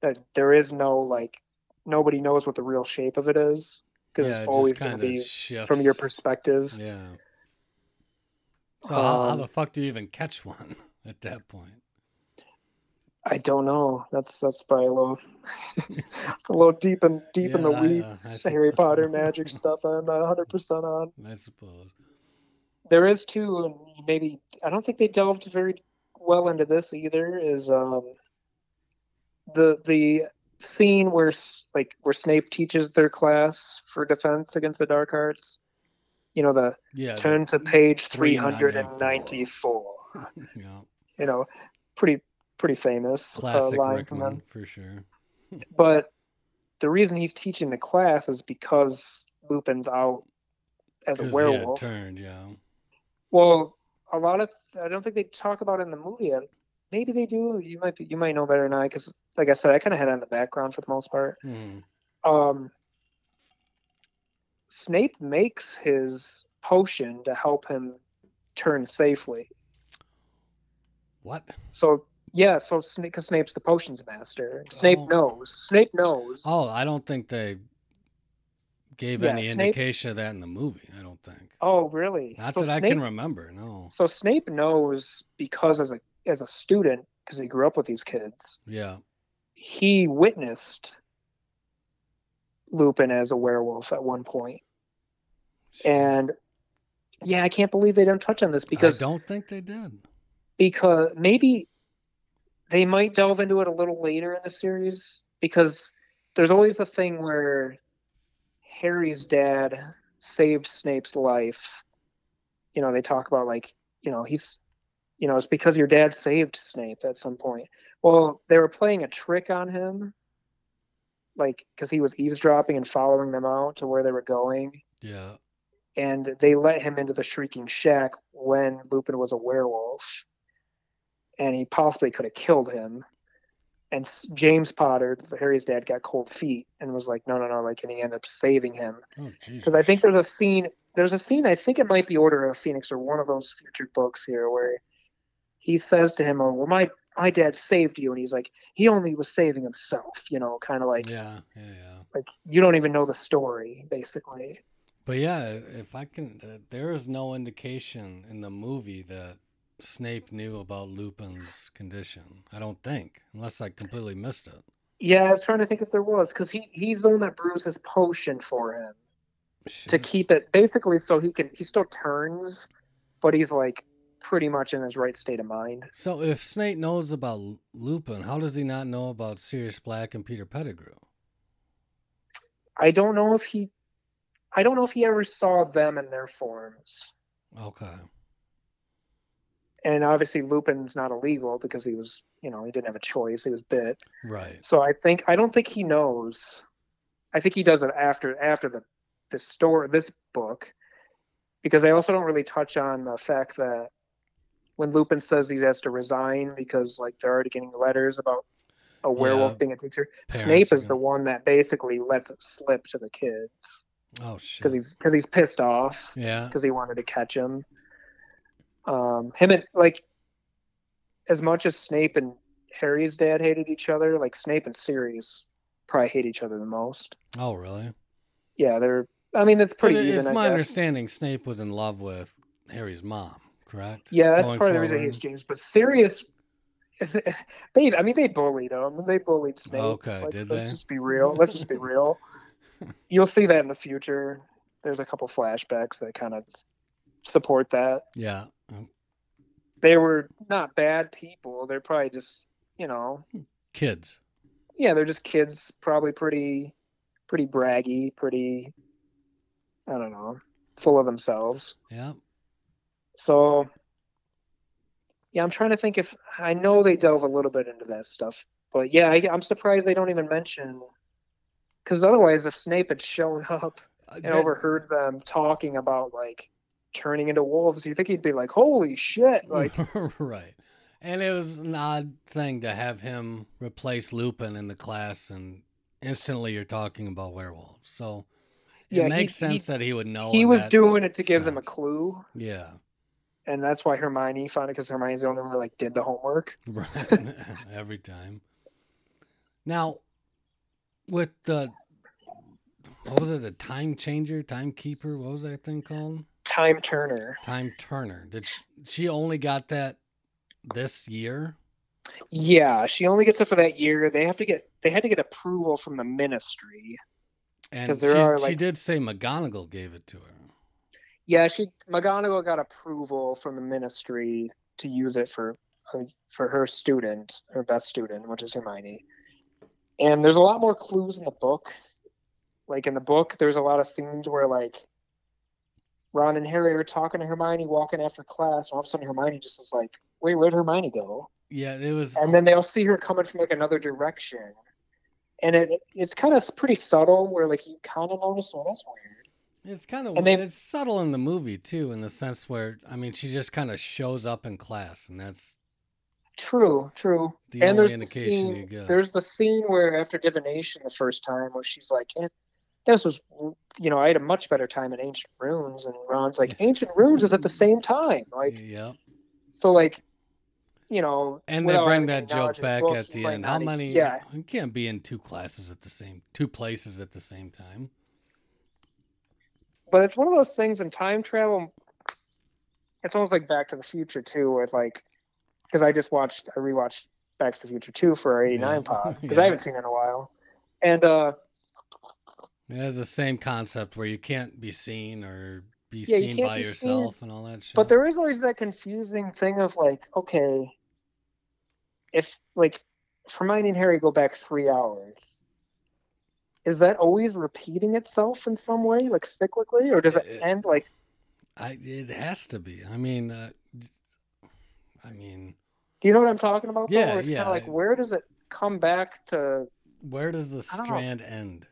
that there is no like nobody knows what the real shape of it is because yeah, it's always going to be shifts from your perspective. Yeah. So how, how Um, the fuck do you even catch one at that point? I don't know. That's that's probably a little it's a little deep in deep in the Yeah, I- weeds. I Harry. Potter magic stuff. I'm not 100 percent on. I suppose. There is too, and maybe I don't think they delved very well into this either. Is um the the scene where like where Snape teaches their class for defense against the dark arts. You know the Yeah. turn to page 394. 394. Yeah. You know, pretty pretty famous uh, Classic line from them. Rickman for sure. But the reason he's teaching the class is because Lupin's out as a 'Cause he had werewolf. turned, yeah. Well, a lot of I don't think they talk about it in the movie. Maybe they do. You might be, you might know better than I, because like I said, I kind of had it in the background for the most part. Mhm. Um, Snape makes his potion to help him turn safely. What? So yeah, so Snape, because Snape's the potions master. Snape Oh. knows. Snape knows. Oh, I don't think they gave Yeah, any Snape- indication of that in the movie. I don't think. Oh, really? Not so that I can remember. No. So Snape knows because as a as a student, because he grew up with these kids, Yeah. he witnessed Lupin as a werewolf at one point. And yeah, I can't believe they didn't touch on this because I don't think they did. because maybe they might delve into it a little later in the series because there's always the thing where Harry's dad saved Snape's life. You know, they talk about like, you know, he's you know, it's because your dad saved Snape at some point. Well, they were playing a trick on him like cuz he was eavesdropping and following them out to where they were going Yeah. and they let him into the Shrieking Shack when Lupin was a werewolf, and he possibly could have killed him. And James Potter, Harry's dad, got cold feet and was like, "No, no, no!" Like, and he ended up saving him Oh, because I think there's a scene. There's a scene. I think it might be Order of Phoenix or one of those future books here where he says to him, "Oh, well, my my dad saved you," and he's like, "He only was saving himself," you know, kind of like Yeah. Yeah. Yeah. like you don't even know the story, basically. But yeah, if I can, uh, there is no indication in the movie that Snape knew about Lupin's condition. I don't think, unless I completely missed it. Yeah, I was trying to think if there was because he he's the one that brews his potion for him to keep it basically so he can he still turns, but he's like pretty much in his right state of mind. So if Snape knows about Lupin, how does he not know about Sirius Black and Peter Pettigrew? I don't know if he, I don't know if he ever saw them in their forms, Okay. and obviously Lupin's not illegal because he was you know he didn't have a choice he was bit. Right. So I think I don't think he knows. I think he does it after after the the story this book, because they also don't really touch on the fact that when Lupin says he has to resign because like they're already getting letters about a werewolf Yeah. being a teacher. Snape is the one that basically lets it slip to the kids Oh shit. because he's because he's pissed off yeah. because he wanted to catch him. Um, him and like as much as Snape and Harry's dad hated each other, like Snape and Sirius probably hate each other the most. Oh really? Yeah, they're. I mean, it's pretty even. it's I my guess. understanding Snape was in love with Harry's mom, correct? Yeah, that's Going part of the reason he hates James. But Sirius, they. I mean, they bullied him. They bullied Snape. Okay, Like, did let's they? just be real. Let's just be real. You'll see that in the future. There's a couple flashbacks that kind of support that. Yeah. They were not bad people. They're probably just, you know, Kids. yeah, they're just kids, probably pretty, pretty braggy, pretty, I don't know, full of themselves. Yeah. So, yeah, I'm trying to think if I know they delve a little bit into that stuff, but yeah, I, I'm surprised they don't even mention. Because otherwise, if Snape had shown up Uh, and that- overheard them talking about like turning into wolves, you think he'd be like, "Holy shit!" Like, right. And it was an odd thing to have him replace Lupin in the class, and instantly you're talking about werewolves. So it Yeah, makes he- sense that he would know. he was doing it to give them a clue, Yeah. And that's why Hermione found it because Hermione's the only one that like did the homework. Right. Every time. Now, with the what was it? A time changer, timekeeper? What was that thing called? Time Turner. Time Turner. Did she, she only got that this year? Yeah, she only gets it for that year. They have to get they had to get approval from the ministry. And she's- are, she did say McGonagall gave it to her. Yeah, she McGonagall got approval from the ministry to use it for uh, for her student, her best student, which is Hermione. And there's a lot more clues in the book. Like in the book, there's a lot of scenes where like Ron and Harry are talking to Hermione, walking after class, and all of a sudden Hermione just is like, "Wait, where'd Hermione go?" Yeah, it was. and then they'll see her coming from like another direction and it it's kind of pretty subtle where like you kind of notice well that's weird It's kind of they- it's subtle in the movie too, in the sense where I mean, she just kind of shows up in class, and that's true true the and only there's the indication scene you get. there's the scene where after divination the first time where she's like eh, this was you know i had a much better time in ancient runes and ron's like ancient runes is at the same time like yeah, so like you know and they bring that joke back at the end. How many? yeah you can't be in two classes at the same, two places at the same time. But it's one of those things in time travel it's almost like back to the future too with like because i just watched i rewatched back to the future 2 for our 89 Yeah. pod because Yeah. i haven't seen it in a while and uh It has the same concept where you can't be seen or be Yeah, seen by be seen, yourself and all that shit. but there is always that confusing thing of like okay if like hermione and harry go back three hours is that always repeating itself in some way like cyclically or does it It- end like I, it has to be. I mean, uh, I mean, do you know what i'm talking about though? Yeah, Where it's yeah, kind of like where does it come back to where does the know. strand end?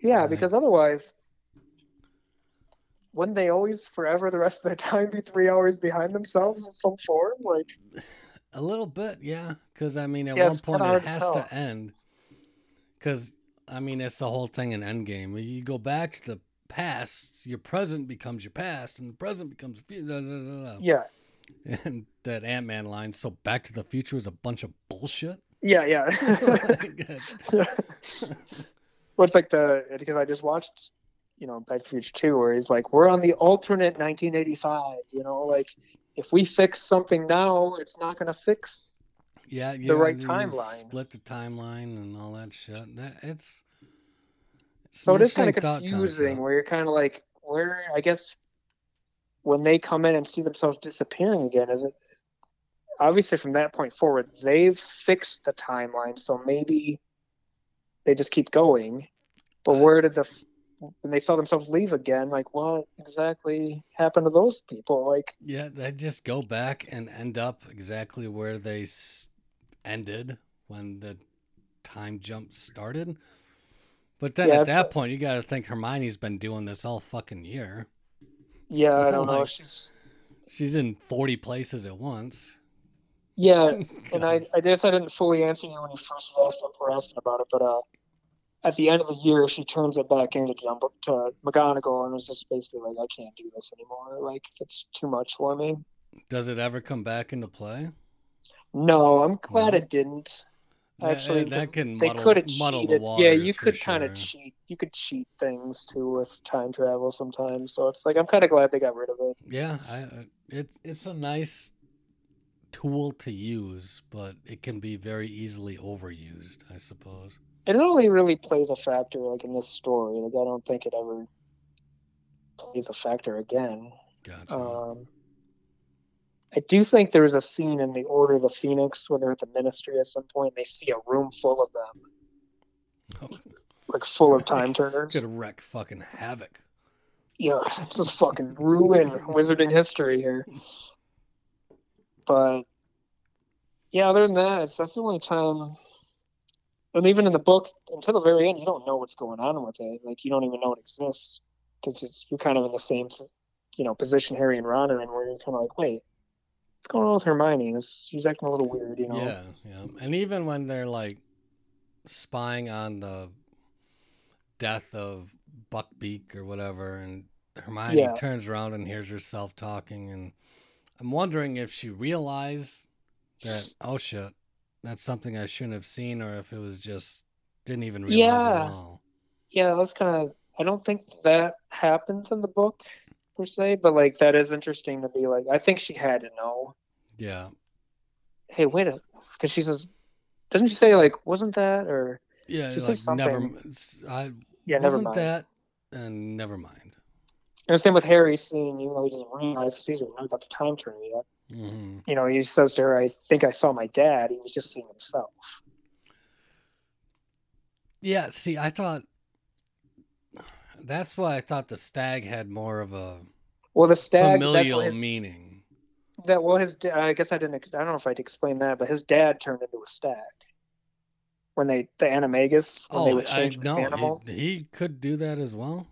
Yeah, Right. because otherwise, wouldn't they always forever the rest of their time be three hours behind themselves in some form? Like, A little bit, yeah. Because I mean, at Yeah, one point it has tell. to end. Because I mean, it's the whole thing in Endgame. You go back to the past, your present becomes your past, and the present becomes your future. da, da, da, da. yeah, And that Ant Man line. So Back to the Future is a bunch of bullshit. yeah, yeah. well, it's like the because I just watched, you know, Back to the Future Two, where he's like, "We're on the alternate 1985." You know, like if we fix something now, it's not going to fix. Yeah, you right timeline. Split the timeline and all that shit. That it's. it's So it is kind of confusing, where you're kind of like, where I guess when they come in and see themselves disappearing again, is it obviously from that point forward they've fixed the timeline, so maybe they just keep going. But where did the when they saw themselves leave again? Like, what exactly happened to those people? Like, Yeah, they just go back and end up exactly where they s- ended when the time jump started. But then Yeah, at that point, you got to think Hermione's been doing this all fucking year. yeah, I don't know. She's She's in 40 places at once. yeah, and I, I guess I didn't fully answer you when you first asked what we're asking about it, but uh, at the end of the year, she turns it back into Jumbo to McGonagall and is just basically like, I can't do this anymore. Like, it's too much for me. Does it ever come back into play? No, I'm glad No? it didn't. Yeah, Actually, that can they could have muddle the cheated. yeah, you could kind sure. of cheat. You could cheat things too with time travel sometimes. So it's like I'm kind of glad they got rid of it. Yeah, I, I- it it's a nice tool to use, but it can be very easily overused, I suppose. It only really plays a factor like in this story. Like I don't think it ever plays a factor again. Gotcha. Um, I do think there was a scene in the Order of the Phoenix when they're at the Ministry at some point. And they see a room full of them, like full of time turners. Could wreck fucking havoc. Yeah, it's just fucking ruin wizarding history here. But yeah, other than that, it's, that's the only time. And even in the book, until the very end, you don't know what's going on with it. Like you don't even know it exists because you're kind of in the same, you know, position Harry and Ron are in, where you're kind of like, wait, what's going on with Hermione? This, she's acting a little weird, you know? Yeah, yeah. And even when they're like spying on the death of Buckbeak or whatever, and Hermione Yeah. turns around and hears herself talking, and I'm wondering if she realized that oh shit, that's something I shouldn't have seen, or if it was just didn't even realize it Yeah. at all. Yeah, that's kind of. I don't think that happens in the book per se, but like that is interesting to be like. I think she had to know. Yeah, Hey, wait a because she says, doesn't she say like, wasn't that or Yeah, She like says something. never. I yeah, never wasn't mind. that, and never mind. And the same with Harry seeing, you know, he doesn't realize because he's not about the time turn yet. hmm You know, he says to her, "I think I saw my dad." He was just seeing himself. Yeah. See, I thought that's why I thought the stag had more of a Well, the stag. Familial his, meaning. that well, his. I guess I didn't. I don't know if I'd explain that, but his dad turned into a stag when they the animagus when they Oh, would I change animals. he, he could do that as well.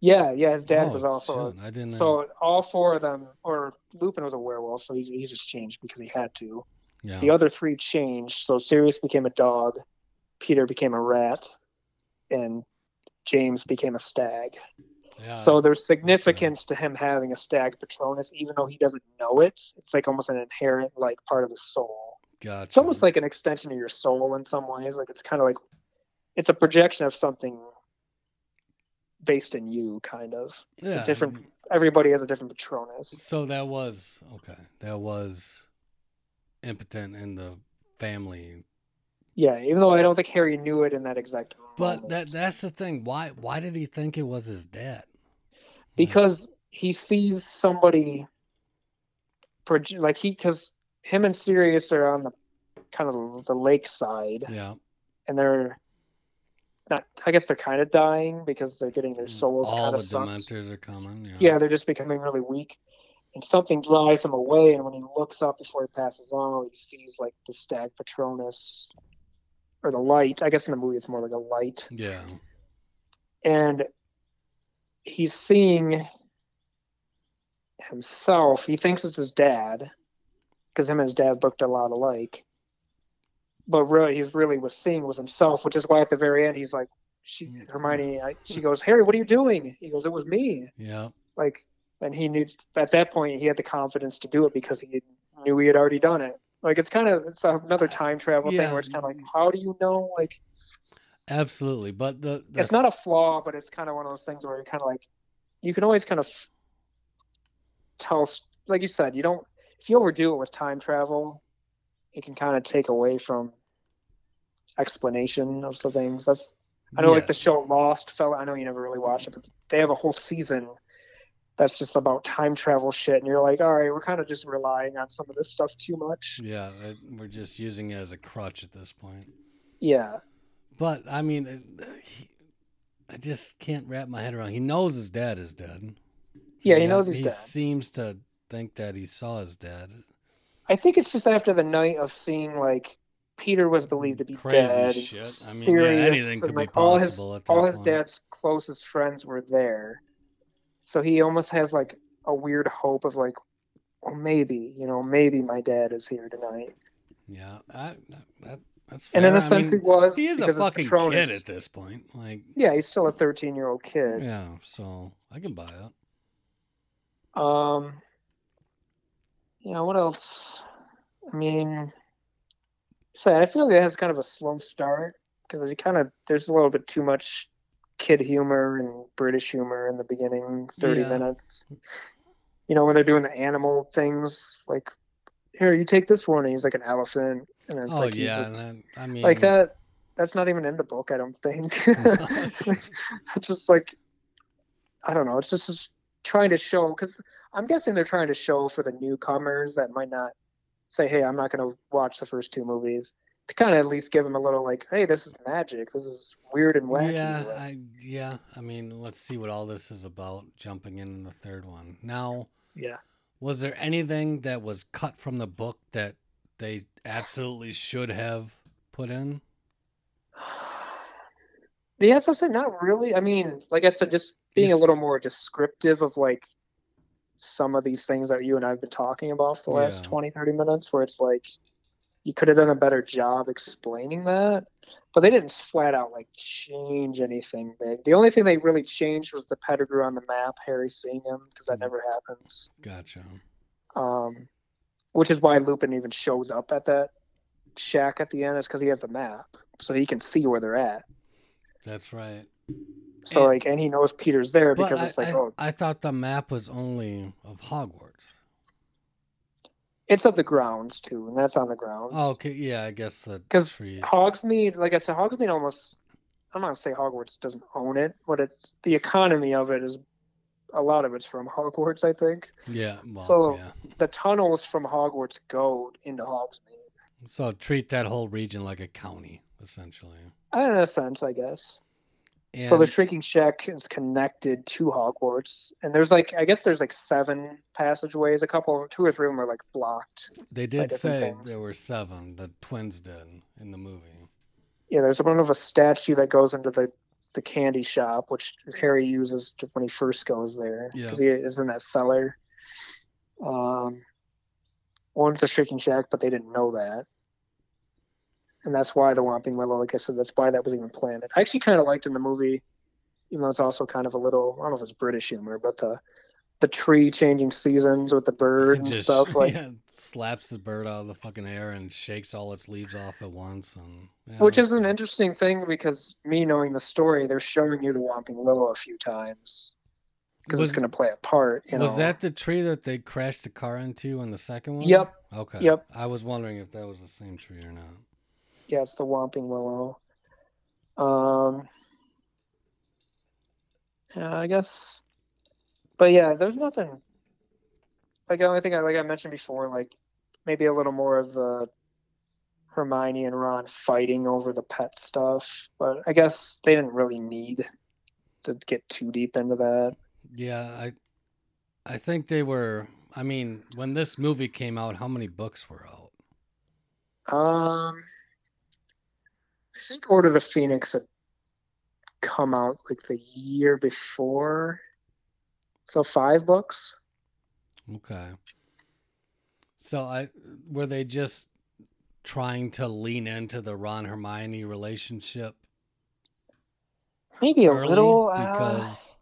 Yeah, yeah. His dad Oh, was also. I didn't. know. So all four of them, or Lupin was a werewolf, so he, he just changed because he had to. yeah. The other three changed. So Sirius became a dog, Peter became a rat, and James became a stag. Yeah. so there's significance to him having a stag Patronus, even though he doesn't know it. It's like almost an inherent like part of his soul. gotcha. It's almost like an extension of your soul in some ways. Like it's kind of like it's a projection of something based in you, kind of. It's yeah. a different. Everybody has a different Patronus. So that was okay. That was impotent in the family, Yeah, even though I don't think Harry knew it in that exact moment. but that that's the thing. Why why did he think it was his dad? because he sees somebody like he because him and Sirius are on the kind of the lake side yeah, and they're not I guess they're kind of dying because they're getting their souls Mm, all kind the of sucked. dementors are coming. Yeah, Yeah, they're just becoming really weak. And something drives him away, and when he looks up before he passes on, he sees like the stag Patronus or the light. I guess in the movie it's more like a light. yeah, and he's seeing himself. He thinks it's his dad because him and his dad looked a lot alike. But really, he really was seeing was himself, which is why at the very end he's like, she, Hermione, I, she goes, Harry, what are you doing? He goes, it was me. yeah. Like, and he knew at that point he had the confidence to do it because he knew he had already done it. Like, it's kind of it's another time travel Yeah. thing where it's kind of like, how do you know? Like, Absolutely, but the, the it's not a flaw, but it's kind of one of those things where you're kind of like, you can always kind of tell, like you said, you don't, if you overdo it with time travel, it can kind of take away from explanation of some things. That's, I know yeah, like the show Lost fell, I know you never really watched it, but they have a whole season that's just about time travel shit. And you're like, all right, we're kind of just relying on some of this stuff too much. yeah. we're just using it as a crutch at this point. Yeah. But I mean, uh, he, I just can't wrap my head around. He knows his dad is dead. Yeah, he Yeah, knows he's he dead. seems to think that he saw his dad. I think it's just after the night of seeing like Peter was believed to be Crazy dead. shit. I mean, yeah, Sirius anything could and, be like, all his possible all his dad's closest friends were there, so he almost has like a weird hope of like, well, maybe you know, maybe my dad is here tonight. Yeah, I, that that's And in a sense, mean, he was. he is a fucking Patronus. kid at this point. Like, Yeah, he's still a 13 year old kid. yeah, so I can buy it. Um, you know what else? I mean, so I feel like it has kind of a slow start because it kind of there's a little bit too much kid humor and British humor in the beginning 30 Yeah. minutes. You know when they're doing the animal things, like here you take this one, and he's like an elephant, and it's oh like yeah, and then, I mean, like that. That's not even in the book, I don't think. it's just like I don't know. It's just, just trying to show because I'm guessing they're trying to show for the newcomers that might not say, "Hey, I'm not going to watch the first two movies." To kind of at least give them a little like, "Hey, this is magic. This is weird and wacky." Yeah, Like, I yeah. I mean, let's see what all this is about. Jumping in the third one now. yeah. Was there anything that was cut from the book that they absolutely should have put in? Yeah, so I said not really. I mean, like I said, just being a little more descriptive of like some of these things that you and I've been talking about for the last Yeah. twenty, thirty 20, 30 minutes, where it's like you could have done a better job explaining that. But they didn't flat out like change anything big. The only thing they really changed was the Pettigrew on the map, Harry seeing him, because that Mhm. never happens. Gotcha. Um, which is why Lupin even shows up at that shack at the end, is because he has the map, so he can see where they're at. That's right. So And- like, and he knows Peter's there because But it's like, I, oh, I thought the map was only of Hogwarts. It's of the grounds too, and that's on the grounds. Oh, okay, yeah, I guess the 'Cause tree. Hogsmeade, like I said, Hogsmeade almost. I'm not gonna say Hogwarts doesn't own it, but it's the economy of it is a lot of it's from Hogwarts. I think Yeah, well, So- yeah. the tunnels from Hogwarts go into Hogsmeade. So treat that whole region like a county, essentially. In a sense, I guess. And so the Shrieking Shack is connected to Hogwarts, and there's like I guess there's like seven passageways. A couple, two or three of them are like blocked. they did say things. there were seven. The twins did in the movie. Yeah, there's one of a statue that goes into the the candy shop, which Harry uses to, when he first goes there Yeah. because he is in that cellar. Um, one's the Shrieking Shack, but they didn't know that, and that's why the Whomping Willow. Like I said, that's why that was even planted. I actually kind of liked in the movie, even though it's also kind of a little I don't know if it's British humor, but the the tree changing seasons with the bird and just stuff like yeah, slaps the bird out of the fucking air and shakes all its leaves off at once. And yeah, Which is an interesting thing because me knowing the story, they're showing you the Whomping Willow a few times because it's going to play a part. You was know? that the tree that they crashed the car into in the second one? Yep. Okay. Yep. I was wondering if that was the same tree or not. Yeah, it's the Whomping Willow. Um, yeah, I guess. But yeah, there's nothing. Like the only thing I like I mentioned before, like maybe a little more of the Hermione and Ron fighting over the pet stuff, but I guess they didn't really need to get too deep into that. Yeah, I I think they were I mean, when this movie came out, how many books were out? Um, I think Order of the Phoenix had come out like the year before, so five books. Okay. So I were they just trying to lean into the Ron Hermione relationship Maybe a little. uh, because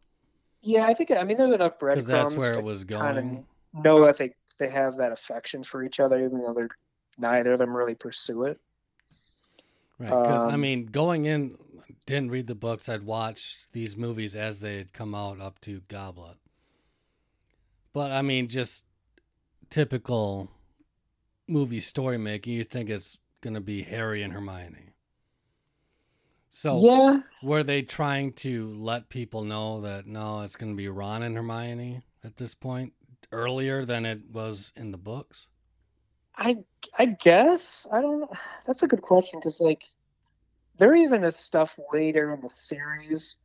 yeah, I think. I mean, there's enough because breadcrumbs that's where it was going. know that they they have that affection for each other, even though they're neither of them really pursue it. Right. Because I um, mean, going in, didn't read the books. I'd watched these movies as they had come out up to Goblet. But I mean, just typical movie story making. You think it's gonna be Harry and Hermione. So yeah, were they trying to let people know that no, it's gonna be Ron and Hermione at this point earlier than it was in the books? I I guess I don't. That's a good question because like there even is stuff later in the series.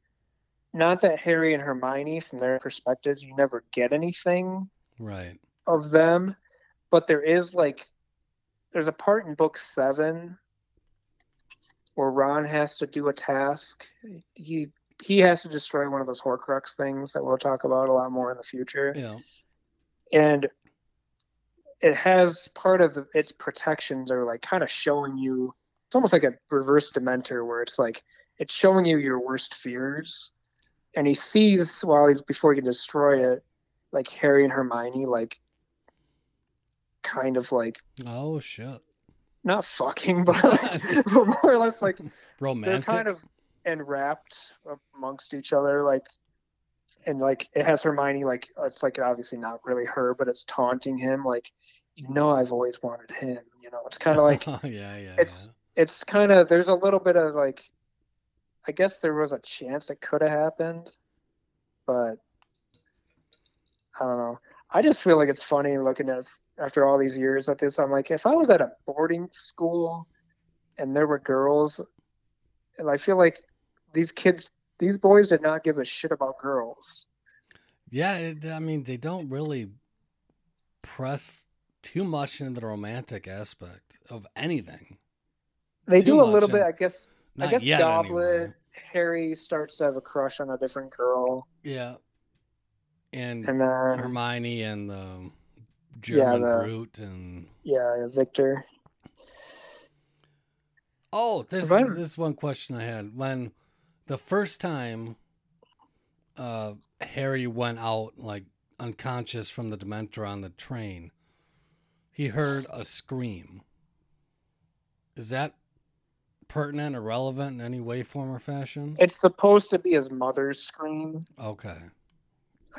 Not that Harry and Hermione, from their perspectives, you never get anything Right. of them, but there is like there's a part in book seven where Ron has to do a task. He he has to destroy one of those Horcrux things that we'll talk about a lot more in the future Yeah. and it has part of its protections are like kind of showing you it's almost like a reverse dementor where it's like it's showing you your worst fears and he sees while he's before he can destroy it like harry and hermione like kind of like Oh shit. not fucking but like, more or less like romantic they're kind of enwrapped amongst each other like and like it has hermione like it's like obviously not really her but it's taunting him like you know i've always wanted him you know it's kind of like yeah, yeah. it's it's kind of there's a little bit of like i guess there was a chance it could have happened but i don't know i just feel like it's funny looking at after all these years at this i'm like if i was at a boarding school and there were girls and i feel like these kids these boys did not give a shit about girls. Yeah, it, I mean, they don't really press too much into the romantic aspect of anything. they Too do a little bit i guess i guess goblet anyway. harry starts to have a crush on a different girl. Yeah, and, and then Hermione and the Yeah, German the- brute and yeah victor. Oh, this this is one question I had. When the first time uh Harry went out like unconscious from the Dementor on the train, he heard a scream. Is that pertinent or relevant in any way, form, or fashion? It's supposed to be his mother's scream. Okay.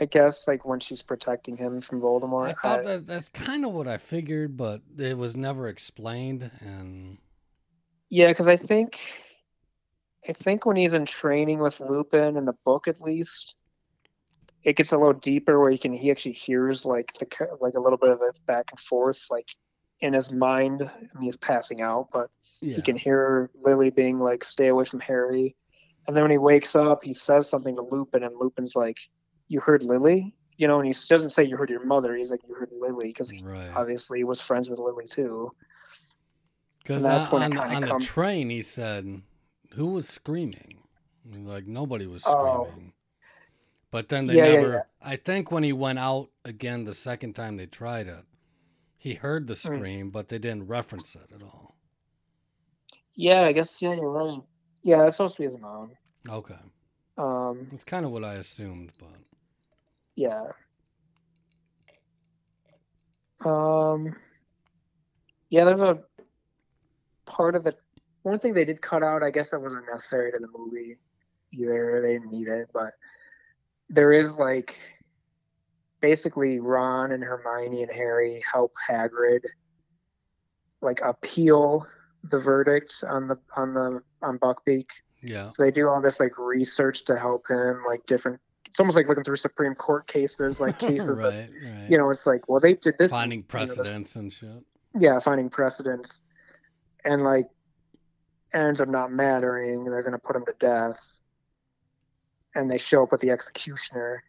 I guess, like when she's protecting him from Voldemort. I thought that that's kind of what I figured, but it was never explained. And yeah, because I think, I think when he's in training with Lupin in the book, at least, it gets a little deeper where he can he actually hears like the like a little bit of it back and forth, like in his mind. I mean, he's passing out, but yeah, he can hear Lily being like, "Stay away from Harry." And then when he wakes up, he says something to Lupin, and Lupin's like, "You heard Lily?" You know, and he doesn't say you heard your mother. He's like, "You heard Lily," because right. obviously he was friends with Lily too. Because that's on, on, on the train, he said, "Who was screaming?" Like nobody was Oh. screaming. But then they Yeah, yeah, never. yeah. I think when he went out again the second time they tried it, he heard the Hmm. scream, but they didn't reference it at all. Yeah, I guess yeah, you're right. Yeah, it's supposed to be his mom. Okay, Um, that's kind of what I assumed, but yeah. Um, yeah, there's a part of the one thing they did cut out. I guess that wasn't necessary to the movie either. They didn't need it, but there is like basically Ron and Hermione and Harry help Hagrid like appeal the verdict on the on the on Buckbeak. yeah, So they do all this like research to help him, like different. It's almost like looking through Supreme Court cases, like cases that right, right. you know. It's like, well, they did this. finding you know, precedents and shit. yeah, finding precedents, and like ends up not mattering. They're going to put him to death, and they show up with the executioner.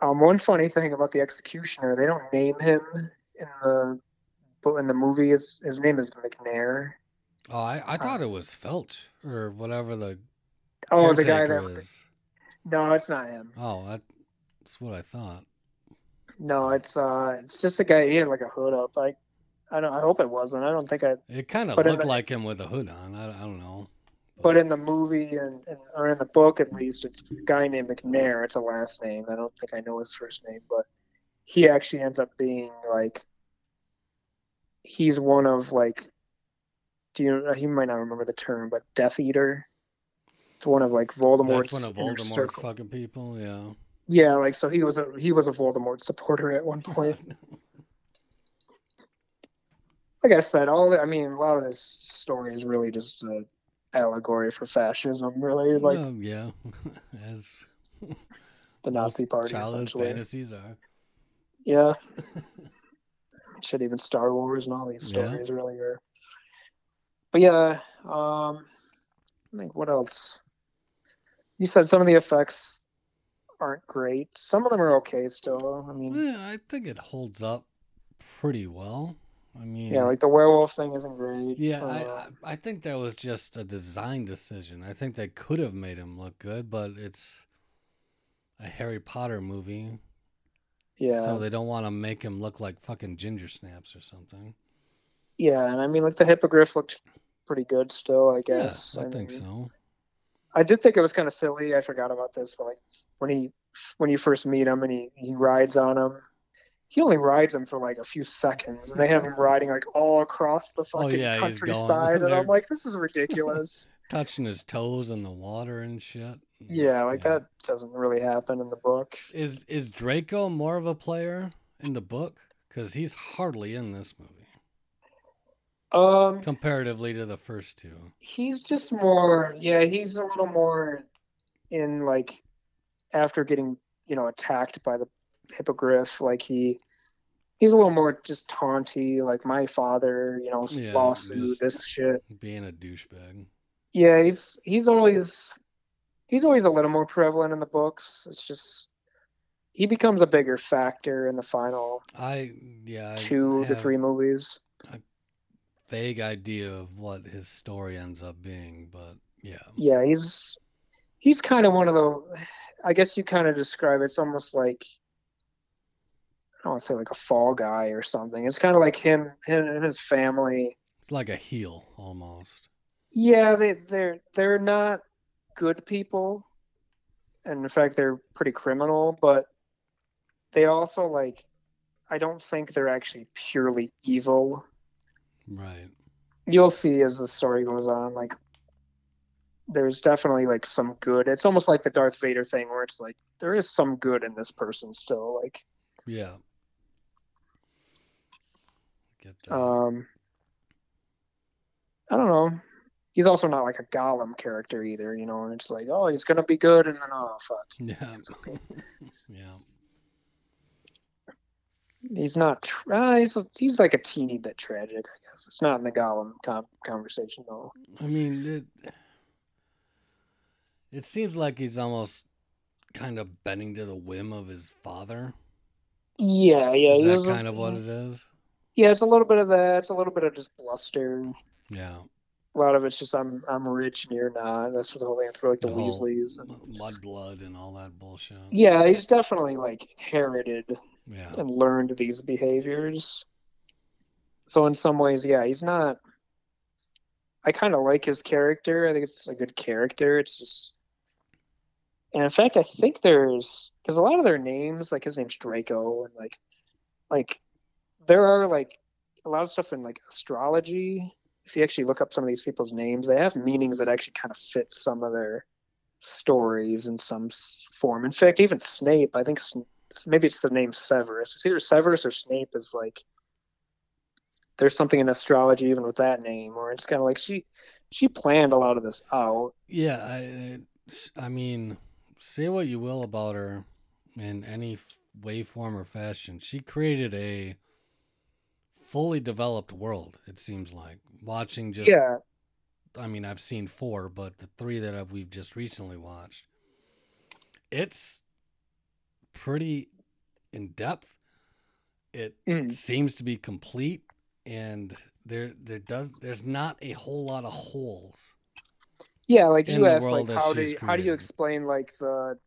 Um, one funny thing about the executioner, they don't name him in the in the movie. His his name is McNair. Oh, I, I thought it was Felt or whatever the Oh, the guy that. is. No, it's not him. Oh, that's what I thought. No, it's uh, it's just a guy. He had like a hood up. I, I don't. I hope it wasn't. I don't think I. It kind of looked the- like him with a hood on. I, I don't know. But in the movie and, and or in the book at least, it's a guy named McNair. It's a last name. I don't think I know his first name, but he actually ends up being like. He's one of like. Do you? Uh, he might not remember the term, but Death Eater. It's one of like Voldemort's That's one of Voldemort's fucking people. Yeah. Yeah, like so he was a he was a Voldemort supporter at one point. Like I said, all the, I mean, a lot of this story is really just an allegory for fascism, really, like Well, yeah, as the Nazi party, childhood essentially. fantasies are. Yeah. Shit, even Star Wars and all these Yeah. stories really are. But yeah, um, I think what else? You said some of the effects aren't great. Some of them are okay still. I mean, Yeah, I think it holds up pretty well. I mean, yeah, like the werewolf thing isn't great. yeah, Uh, I, I I think that was just a design decision. I think they could have made him look good, but it's a Harry Potter movie, yeah. so they don't want to make him look like fucking ginger snaps or something. Yeah, and I mean, like the hippogriff looked pretty good still, I guess. yeah, I, think mean, so. I did think it was kind of silly. I forgot about this, but like when he when you first meet him and he he rides on him, he only rides him for like a few seconds, and they have him riding like all across the fucking Oh, yeah, countryside, and I'm like, this is ridiculous. Touching his toes in the water and shit. yeah, like that doesn't really happen in the book. Is is Draco more of a player in the book? Because he's hardly in this movie Um, comparatively to the first two. he's just more yeah he's a little more in like after getting you know attacked by the hippogriff like he he's a little more just taunty like my father you know Yeah, lawsuit this shit Being a douchebag. yeah he's he's always he's always a little more prevalent in the books it's just he becomes a bigger factor in the final I yeah. I two to three movies Vague idea of what his story ends up being, but yeah. yeah he's he's kind of one of the i guess you kind of describe it's almost like i don't want to say like a fall guy or something it's kind of like him him and his family It's like a heel almost. yeah they they're they're not good people and in fact they're pretty criminal but they also like i don't think they're actually purely evil Right. you'll see as the story goes on like there's definitely like some good. It's almost like the Darth Vader thing where it's like there is some good in this person still. Like Yeah. Get that. um I don't know. He's also not like a Gollum character either, you know, and it's like, oh, he's gonna be good and then oh fuck. yeah. okay. yeah. He's not uh, he's he's like a teeny bit tragic, I guess. It's not in the Gollum com- conversation though. I mean, it. It seems like he's almost kind of bending to the whim of his father. Yeah, yeah. Is that kind of what it is? Yeah, it's a little bit of that. It's a little bit of just bluster. Yeah. A lot of it's just I'm I'm rich and you're not. That's what the whole thing for like the The Weasleys. And, Mud blood and all that bullshit. yeah, he's definitely like inherited Yeah. and learned these behaviors. So in some ways, yeah, he's not. I kind of like his character. I think it's a good character. It's just, and in fact, I think there's because a lot of their names, like his name's Draco, and like, like there are like a lot of stuff in like astrology. If you actually look up some of these people's names, they have meanings that actually kind of fit some of their stories in some form. In fact, even Snape, I think maybe it's the name Severus. It's either Severus or Snape is like there's something in astrology even with that name, or it's kind of like she she planned a lot of this out. Yeah. I, I mean, say what you will about her in any way, form, or fashion. She created a fully developed world, it seems like. Watching just yeah, I mean, I've seen four, but the three that I've, we've just recently watched, it's pretty in depth. It Mm. seems to be complete, and there there does there's not a whole lot of holes. yeah. Like you asked, like how do you, how do you explain like the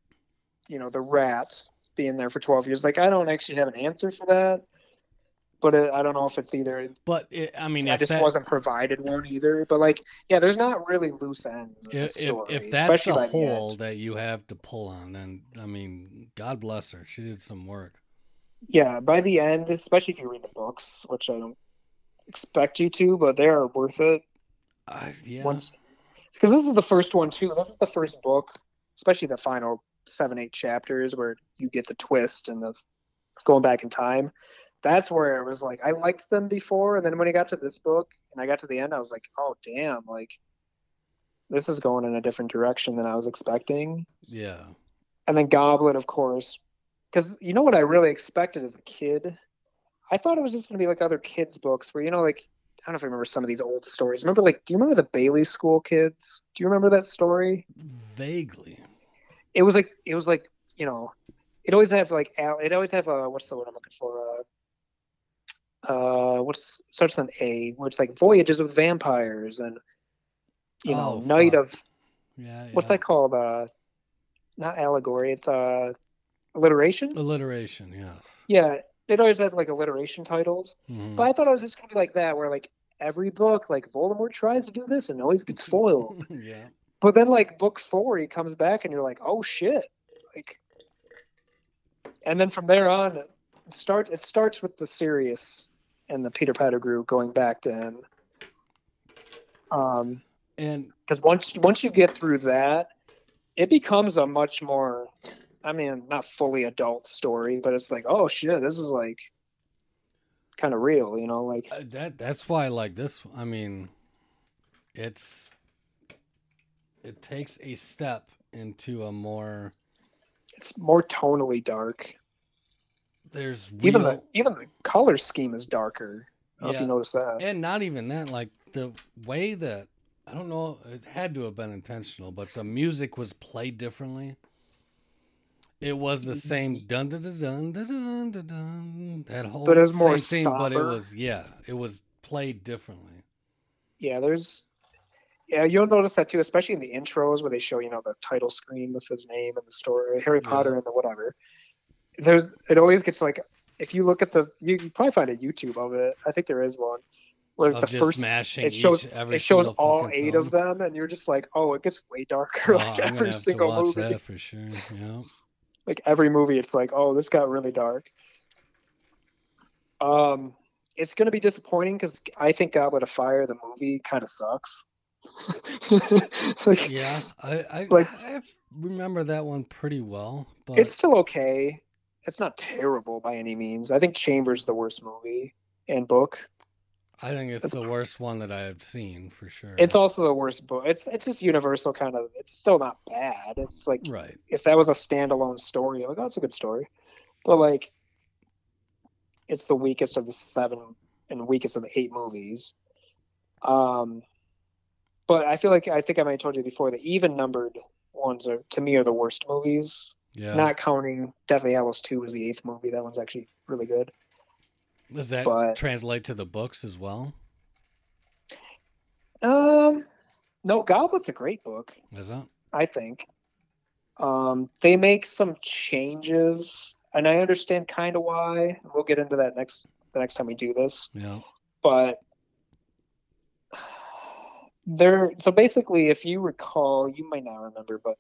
you know the rat being there for 12 years? Like I don't actually have an answer for that, but it, I don't know if it's either But it, I mean, I just that, wasn't provided one either. But like, yeah, there's not really loose ends in if, story, if that's especially the hole that you have to pull on, then I mean, God bless her. She did some work. Yeah, by the end, especially if you read the books, which I don't expect you to, but they are worth it. I, yeah. Once, because this is the first one too. This is the first book, especially the final seven, eight chapters where you get the twist and the going back in time. That's where it was like I liked them before, and then when I got to this book and I got to the end, I was like, oh damn, like this is going in a different direction than I was expecting. yeah. And then Goblet, of course, because you know what I really expected as a kid? I thought it was just going to be like other kids' books where, you know, like, I don't know if you remember some of these old stories. Remember, like, do you remember the Bailey School kids? Do you remember that story? Vaguely. It was like, it was like, you know, it always have like, it always have a, what's the word I'm looking for? Uh, uh, what's, such an A, where it's like Voyages with Vampires and, you know, Oh, Night fuck. of, Yeah. what's yeah. that called? Uh, not allegory, it's, uh, alliteration? Alliteration, yes. Yeah, they'd always have like alliteration titles. Mhm. But I thought it was just gonna be like that, where like every book, like Voldemort tries to do this and always gets foiled. yeah. but then like book four, he comes back and you're like, oh shit, like. And then from there on, it starts. It starts with the Sirius and the Peter Pettigrew going back to him. Um, And because once once you get through that, it becomes a much more, I mean, not fully adult story, but it's like, oh shit, this is like kind of real, you know, like uh, that that's why like this I mean it's it takes a step into a more it's more tonally dark. There's Even the even the color scheme is darker. I don't know if you noticed that. and not even that like the way that I don't know it had to have been intentional but the music was played differently it was the same dun dun dun dun dun dun dun, dun that whole But it was more same thing but it was yeah it was played differently Yeah, there's yeah, you'll notice that too, especially in the intros where they show, you know, the title screen with his name and the story, Harry Yeah. Potter and the whatever. There's it always gets like if you look at the you, you probably find a YouTube of it. I think there is one where the just first mashing it shows each, every it shows all eight film. of them and you're just like, oh, it gets way darker Oh, like I'm every single movie. that for sure. Yeah. Like every movie, it's like, oh, this got really dark. Um, it's gonna be disappointing because I think Goblet of Fire, the movie, kind of sucks. like, Yeah, I I, Like- I remember that one pretty well, but it's still okay. It's not terrible by any means. I think Chambers the worst movie and book. I think it's it's the worst one that I've seen for sure. It's also the worst book. It's it's just universal kind of. It's still not bad. It's like right. if that was a standalone story, like oh, that's a good story, but like it's the weakest of the seven and weakest of the eight movies. Um, but I feel like I think I might have told you before the even numbered ones are to me are the worst movies. Yeah. Not counting Deathly Hallows Two is the eighth movie. That one's actually really good. Does that but- translate to the books as well? Um, no, Goblet's a great book. Is it? I think. Um, they make some changes, and I understand kind of why. We'll get into that next the next time we do this. Yeah. But there, so basically, if you recall, you might not remember, but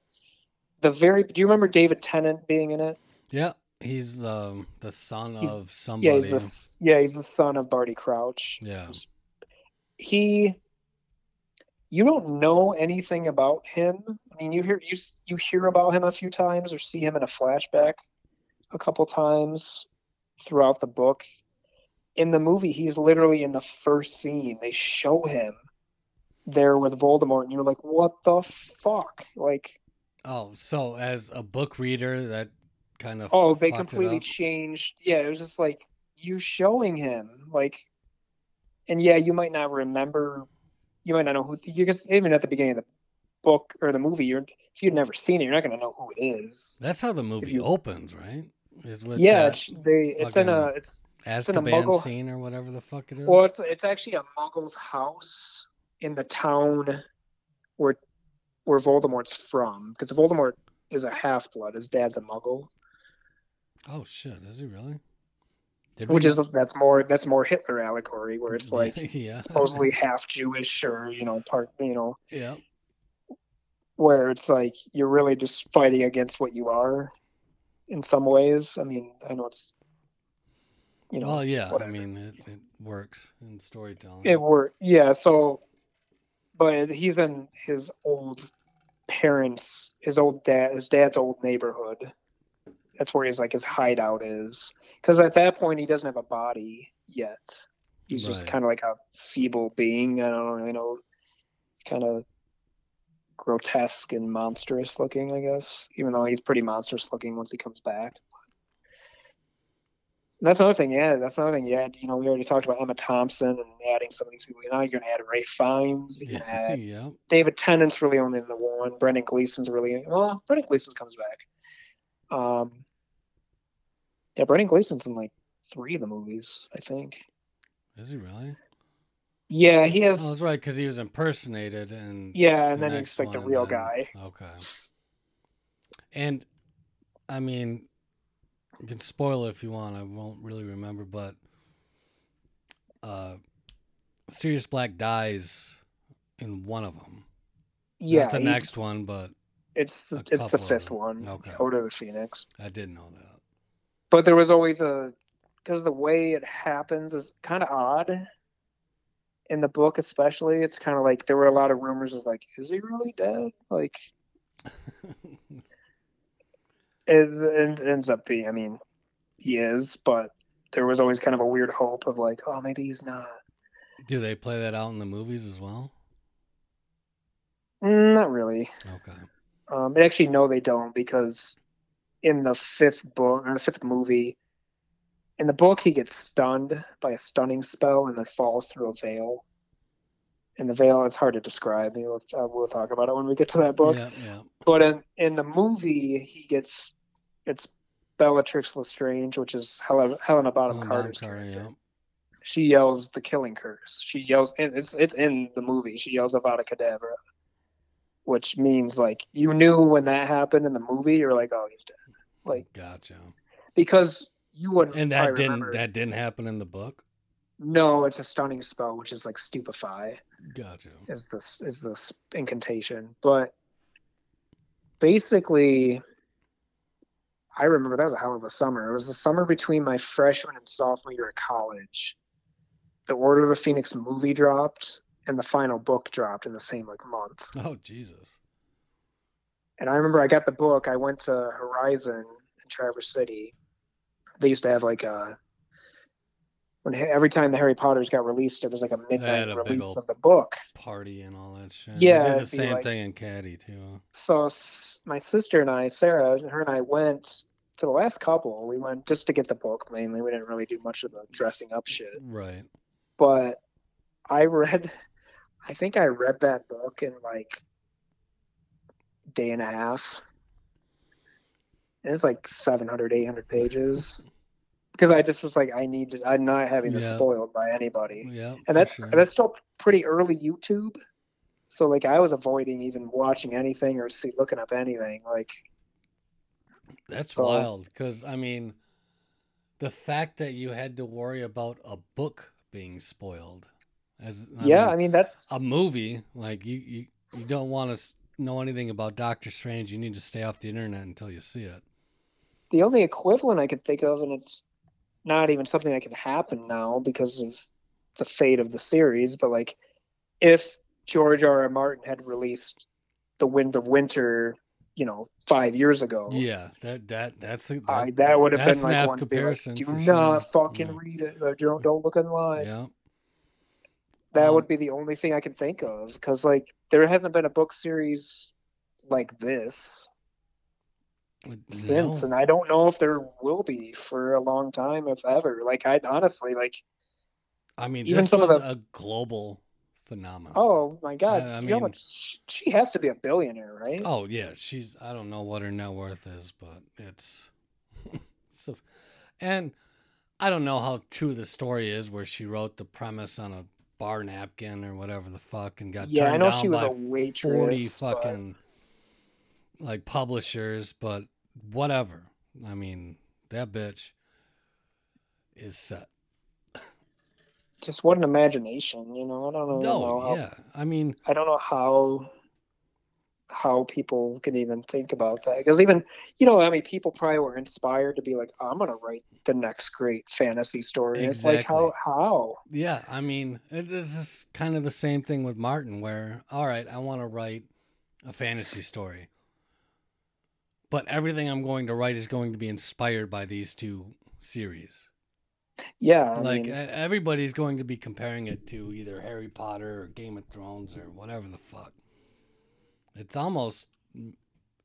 the very do you remember David Tennant being in it? Yeah. He's um the son He's- of somebody. Yeah, he's the yeah he's the son of Barty Crouch. Yeah. he you don't know anything about him i mean you hear you you hear about him a few times or see him in a flashback a couple times throughout the book in the movie he's literally in the first scene they show him there with voldemort and you're like what the fuck like Oh, so as a book reader, that kind of oh they completely changed yeah it was just like you showing him like and yeah you might not remember you might not know who you guess even at the beginning of the book or the movie you're if you've never seen it you're not going to know who it is That's how the movie you- opens, right? Is with yeah it's, they it's in a fucking- it's in a Azkaban Muggle- scene or whatever the fuck it is. well it's it's actually a muggle's house in the town where where voldemort's from because voldemort is a half-blood his dad's a muggle oh shit, is he really? Did which we is that's more that's more hitler allegory where it's like yeah, supposedly half Jewish or you know part you know yeah, where it's like you're really just fighting against what you are in some ways. I mean, I know it's you know well, yeah. whatever. I mean, it, it works in storytelling. it were yeah. So, but he's in his old parents, his old dad, his dad's old neighborhood. That's where his like his hideout is. Because at that point he doesn't have a body yet. He's just kind of like a feeble being. I don't really know. It's kind of grotesque and monstrous looking, I guess. Even though he's pretty monstrous looking once he comes back. That's another thing, yeah. That's another thing, yeah. You know, we already talked about Emma Thompson and adding some of these people. You know, you're gonna add Ralph Fiennes. You're yeah, add yeah. David Tennant's really only in the one. Brendan Gleeson's really well. Brendan Gleeson comes back. Um, yeah, Brendan Gleeson's in like three of the movies, I think. Is he really? Yeah, he has. Oh, that's right, because he was impersonated and yeah, and the then he's like the real then- guy. Okay. And I mean, you can spoil it if you want. I won't really remember, but uh, Sirius Black dies in one of them. Yeah, Not the next one, but It's it's the fifth one. Okay. Order of the Phoenix. I didn't know that. But there was always a because the way it happens is kind of odd. In the book, especially, it's kind of like there were a lot of rumors of like, is he really dead? Like, it, it ends up being. I mean, he is, but there was always kind of a weird hope of like, oh, maybe he's not. Do they play that out in the movies as well? Mm, Not really. Okay. Um, actually, no, they don't because in the fifth book or the fifth movie, in the book, he gets stunned by a stunning spell and then falls through a veil. And the veil, it's hard to describe. We'll, uh, we'll talk about it when we get to that book. Yeah, yeah. But in, in the movie, he gets it's Bellatrix Lestrange, which is Helena, Helena Bonham Carter's Carter, character. yeah. She yells the killing curse. She yells, and it's it's in the movie. She yells Avada Kedavra, which means like you knew when that happened in the movie. You're like, oh, he's dead, like Gotcha. because you wouldn't. And that didn't remember- that didn't happen in the book. No, it's a stunning spell, which is like stupefy. Gotcha. is this is this incantation but basically i remember that was a hell of a summer it was the summer between my freshman and sophomore year at college the order of the phoenix movie dropped and the final book dropped in the same like month. Oh Jesus. And I remember I got the book. I went to Horizon in Traverse City. They used to have like a when every time the Harry Potters got released, it was like a midnight a release of the book. Party and all that shit. Yeah, the same like- thing in Caddy too. So my sister and I, Sarah, and her and I went to the last couple. We went just to get the book mainly. We didn't really do much of the dressing up shit. Right. But I read, I think I read that book in like day and a half. And it's like 700, 800 pages. Because I just was like, I need to, I'm not having this Yeah. spoiled by anybody. Yeah. And that's sure. that's still pretty early YouTube. So like I was avoiding even watching anything or see looking up anything. Like That's So- uh, wild because I mean, the fact that you had to worry about a book being spoiled, as I yeah, mean, I mean that's a movie like you you, you don't want to know anything about Doctor Strange. You need to stay off the internet until you see it. the only equivalent I could think of, and it's not even something that can happen now because of the fate of the series. But like, if George R. R. Martin had released The Winds of Winter, you know, five years ago, Yeah, that that that's I, that would have been like one be like, comparison Do not sure. fucking Yeah. read it. Or don't don't look online. Yeah, That Um, would be the only thing I can think of because like there hasn't been a book series like this since, No. and I don't know if there will be for a long time, if ever. Like I honestly like. I mean, even this some of the- a global phenomenon. Oh my God! I- I know mean- she has to be a billionaire, right? Oh yeah, she's I don't know what her net worth is, but it's so and I don't know how true the story is where she wrote the premise on a bar napkin or whatever the fuck and got yeah, turned I know down she was a waitress. 40 but- fucking like publishers, but whatever. I mean, that bitch is set. Just what an imagination, you know. I don't know. No, how, yeah. I mean, I don't know how how people can even think about that because even you know I mean people probably were inspired to be like I'm gonna write the next great fantasy story. It's like how how Yeah, I mean, it is kind of the same thing with Martin, where, all right, I want to write a fantasy story, but everything I'm going to write is going to be inspired by these two series. yeah I like, mean, everybody's going to be comparing it to either Harry Potter or Game of Thrones or whatever the fuck. It's almost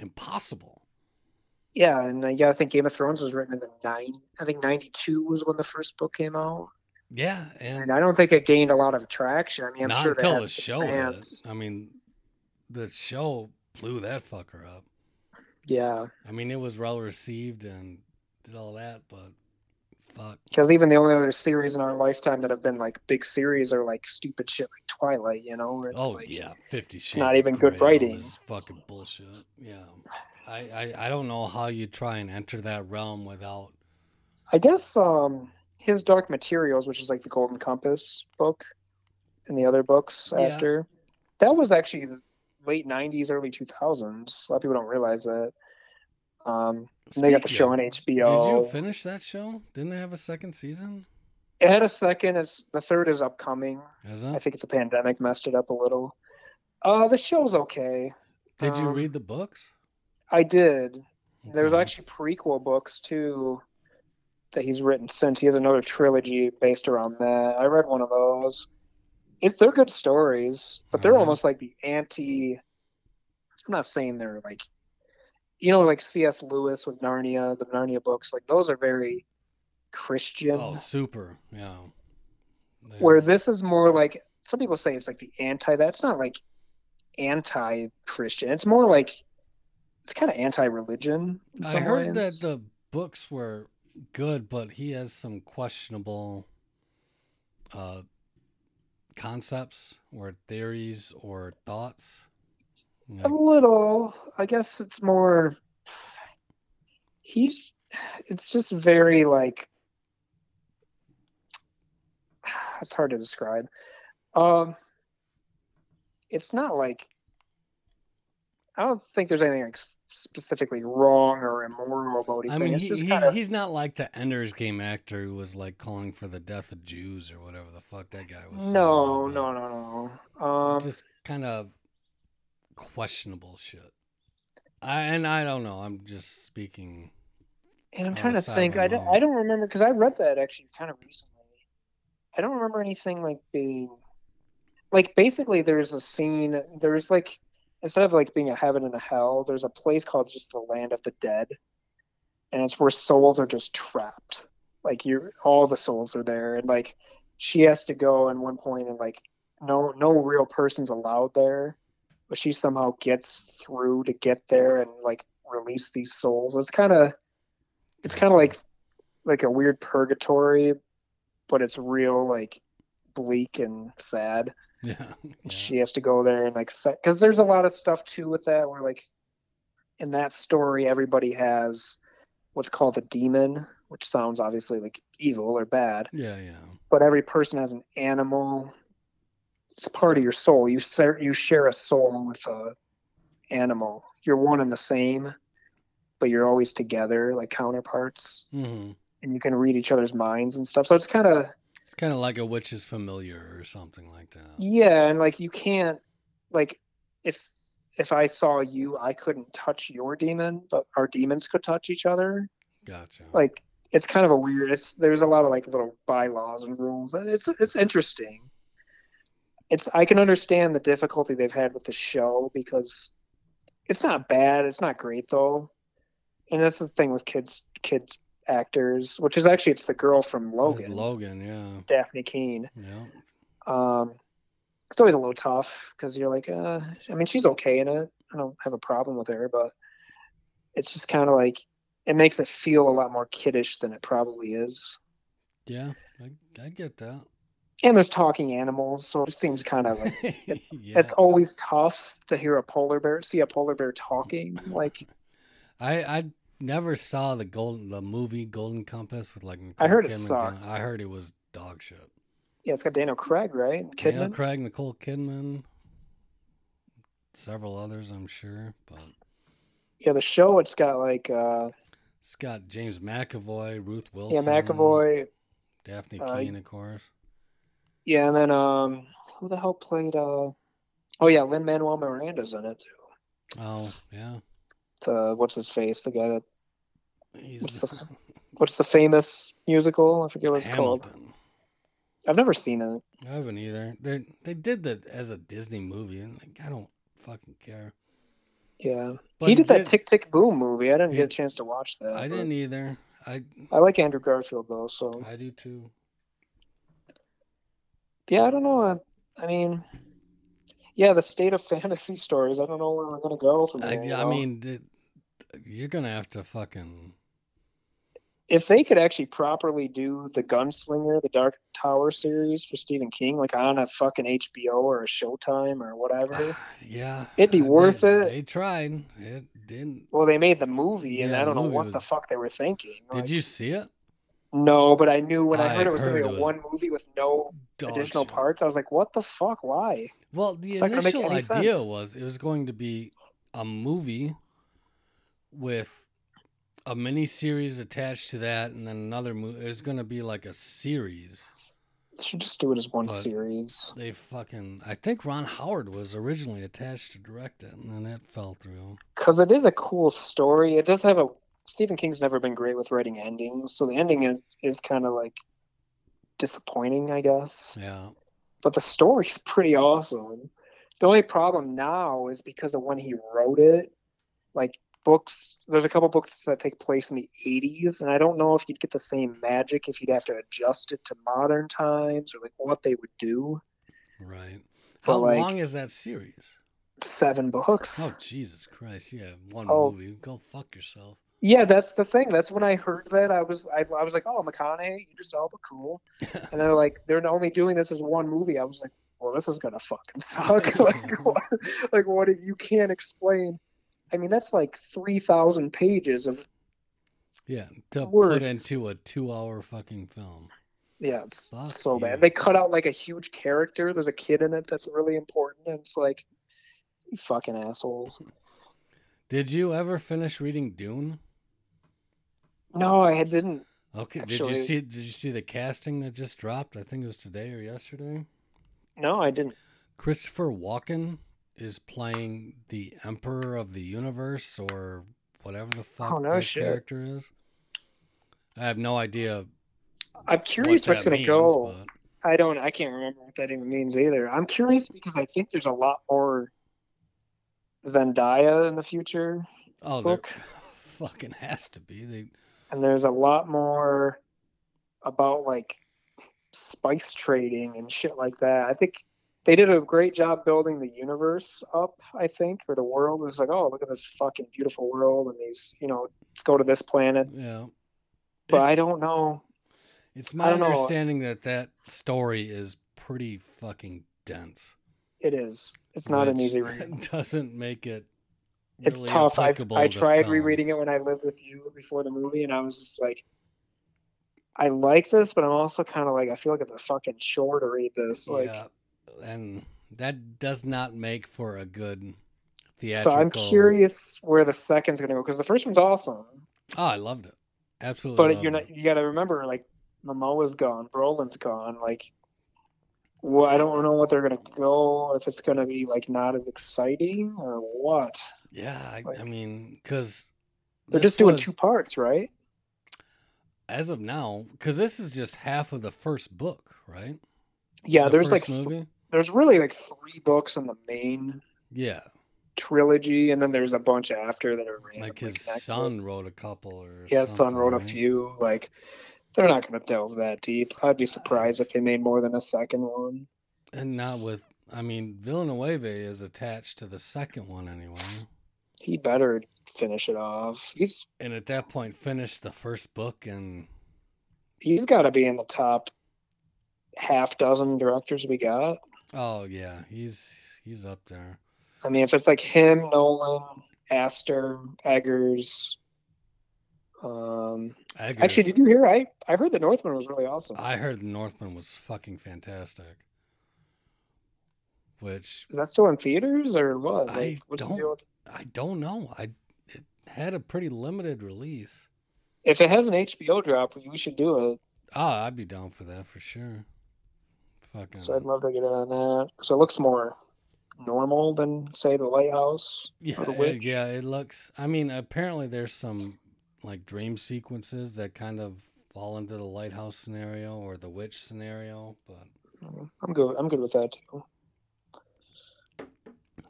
impossible. yeah, and uh, yeah, I think Game of Thrones was written in the nine. I think '92 was when the first book came out, Yeah, and and I don't think it gained a lot of traction. I mean, I'm not sure until the show. I mean, the show blew that fucker up. Yeah, I mean, it was well received and did all that, but fuck. because even the only other series in our lifetime that have been like big series are like stupid shit like Twilight, you know, oh like yeah, Fifty Shades. not even good writing. This fucking bullshit. Yeah, I, I I don't know how you try and enter that realm without. I guess um his Dark Materials, which is like the Golden Compass book, and the other books Yeah. after, that was actually late '90s, early 2000s. A lot of people don't realize that. Um, they got the show on HBO. Did you finish that show? Didn't they have a second season? it had a second. It's the third is upcoming. Is I think the pandemic messed it up a little. Uh, the show's okay. Did you um, read the books? I did. There's Okay. actually prequel books too that he's written since. He has another trilogy based around that. I read one of those. It's they're good stories, but they're Uh-huh. almost like the anti. I'm not saying they're like, you know, like C.S. Lewis with Narnia, the Narnia books. Like those are very Christian. Oh, super. Yeah. They- where this is more like some people say it's like the anti. That's not like anti-Christian. It's more like it's kind of anti-religion. I heard ways. that the books were good, but he has some questionable uh, concepts or theories or thoughts. A little. I guess it's more. He's. It's just very like. It's hard to describe. Um. It's not like. I don't think there's anything like specifically wrong or immoral about I mean, it's he, he's, kind of he's not like the Ender's Game actor who was like calling for the death of Jews or whatever the fuck that guy was. no, no, no, no. Um, just kind of questionable shit. I and I don't know. I'm just speaking. and I'm trying to think. I don't. I don't remember because I read that actually kind of recently. I don't remember anything like being like basically there's a scene there's like instead of like being a heaven and a hell there's a place called just the land of the dead and it's where souls are just trapped. Like you're all the souls are there and like she has to go at one point and like no no real person's allowed there but she somehow gets through to get there and like release these souls. It's kind of it's kind of like like a weird purgatory but it's real like bleak and sad Yeah. yeah. she has to go there and like set because there's a lot of stuff too with that where like in that story everybody has what's called a demon which sounds obviously like evil or bad. Yeah, yeah. but every person has an animal. It's part of your soul. You share you share a soul with a animal. You're one and the same but you're always together like counterparts. Hmm and you can read each other's minds and stuff. So it's kind of It's kind of like a witch's familiar or something like that. Yeah, and like you can't like if if I saw you, I couldn't touch your demon, but our demons could touch each other. Gotcha. Like it's kind of a weird. It's there's a lot of like little bylaws and rules, and it's it's interesting. It's I can understand the difficulty they've had with the show because it's not bad. It's not great though, and that's the thing with kids kids actors, which is actually it's the girl from Logan, Logan, yeah. Dafne Keen. Yeah. Um, it's always a little tough because you're like, uh, I mean, she's okay in it. I don't have a problem with her, but it's just kind of like it makes it feel a lot more kiddish than it probably is. Yeah. I, I get that. And there's talking animals, so it seems kind of like yeah. it's always tough to hear a polar bear, see a polar bear talking. Like I I never saw the golden the movie Golden Compass with like I heard it Nicole Kidman. sucked. I heard it was dog shit. yeah, it's got Daniel Craig, right? And Daniel Craig, Nicole Kidman, several others, I'm sure, but Yeah, the show it's got like uh, it's got James McAvoy, Ruth Wilson. yeah McAvoy. Dafne uh, Keen, of course. Yeah, and then um, who the hell played uh? Oh yeah, Lin Manuel Miranda's in it too. Oh yeah, The what's his face? The guy that he's What's the- what's the famous musical? I forget what it's called. I've never seen it. I haven't either. They they did that as a Disney movie, and like I don't fucking care. Yeah, But he did that did- Tick Tick Boom movie. I didn't He- get a chance to watch that. I didn't either. I I like Andrew Garfield though, so I do too. yeah. I don't know. I, I mean, yeah, the state of fantasy stories. I don't know where we're gonna go from there. you I mean, you're gonna have to fucking if they could actually properly do the Gunslinger, the Dark Tower series for Stephen King, like on a fucking HBO or a Showtime or whatever. yeah, It'd be worth they, it. They tried. It didn't. Well, they made the movie, and Yeah, I don't know what was- the fuck they were thinking. Did you see it? No, but I knew when I, I heard it was going to be a one movie with no additional shit. parts. I was like, what the fuck? Why? Well, the It's not gonna make initial idea sense. was it was going to be a movie with a mini series attached to that, and then another movie. Going to be like a series. They should just do it as one But- series. They fucking. I think Ron Howard was originally attached to direct it, and then that fell through. Because it is a cool story. It does have a. Stephen King's never been great with writing endings, so the ending is, is kind of like disappointing, I guess. Yeah. But the story's pretty awesome. The only problem now is because of when he wrote it. Like books, there's a couple books that take place in the 80s, and I don't know if you'd get the same magic if you'd have to adjust it to modern times or like what they would do. Right. But, How like- long is that series? Seven books. Oh Jesus Christ! Yeah, one Oh. movie. Go fuck yourself. Yeah, that's the thing. That's when I heard that I was I, I was like, oh, McConaughey, you just all Elba, cool. And they're like, they're only doing this as one movie. I was like, well, this is gonna fucking suck. like, what, like what? You can't explain. I mean, that's like three thousand pages of yeah, to put into a two-hour fucking film. yeah, it's Fuck so you. bad. They cut out like a huge character. There's a kid in it that's really important. And it's like, you fucking assholes. Did you ever finish reading Dune? No, I didn't. Okay. Did you see? Did you see the casting that just dropped? I think it was today or yesterday. No, I didn't. Christopher Walken is playing the Emperor of the Universe or whatever the fuck Oh, no that shit. character is. I have no idea. I'm curious what where it's gonna go. but- I don't. I can't remember what that even means either. I'm curious because I think there's a lot more Zendaya in the future, Oh, there book. fucking has to be. They and there's a lot more about like spice trading and shit like that. I think they did a great job building the universe up. I think, or the world It's like, oh, look at this fucking beautiful world, and these, you know, let's go to this planet. yeah. But I don't know. It's my don't know. understanding that that story is pretty fucking dense. It is. It's not an easy read. Doesn't make it. It's tough. I I tried rereading it when I lived with you before the movie, and I was just like, I like this, but I'm also kind of like, I feel like it's a fucking chore to read this. Like, yeah, and that does not make for a good theatrical. so. I'm curious where the second's gonna go because the first one's awesome, Oh, I loved it. Absolutely. but you're it. not. You got to remember, like, Momoa's gone, Brolin's gone. Like, well, I don't know what they're gonna go. If it's gonna be like not as exciting or what. Yeah, I, like- I mean, because They're just doing two parts, right? as of now, because this is just half of the first book, right? Yeah, The there's like movie. There's really like three books in the main Yeah, trilogy, and then there's a bunch after that are like his son wrote a couple, or Yeah, his son wrote a few. Like, they're not going to delve that deep. I'd be surprised if they made more than a second one. and not with. I mean, Villeneuve is attached to the second one anyway, He better finish it off. He's and at that point, finish the first book and he's got to be in the top half dozen directors we got. Oh yeah, he's he's up there. I mean, if it's like him, Nolan, Aster, Eggers. Um, Eggers, actually, did you hear? I I heard the Northman was really awesome. I heard the Northman was fucking fantastic. Which Is that still in theaters or what? I Like, what's the don't- deal with- I don't know. I it had a pretty limited release. If it has an HBO drop, we we should do it. Oh, I'd be down for that for sure. Fucking So I'd love to get in on that. So it looks more normal than say the Lighthouse. yeah, or the yeah. It looks. I mean, apparently there's some like dream sequences that kind of fall into the lighthouse scenario or the witch scenario, but I'm good. I'm good with that too.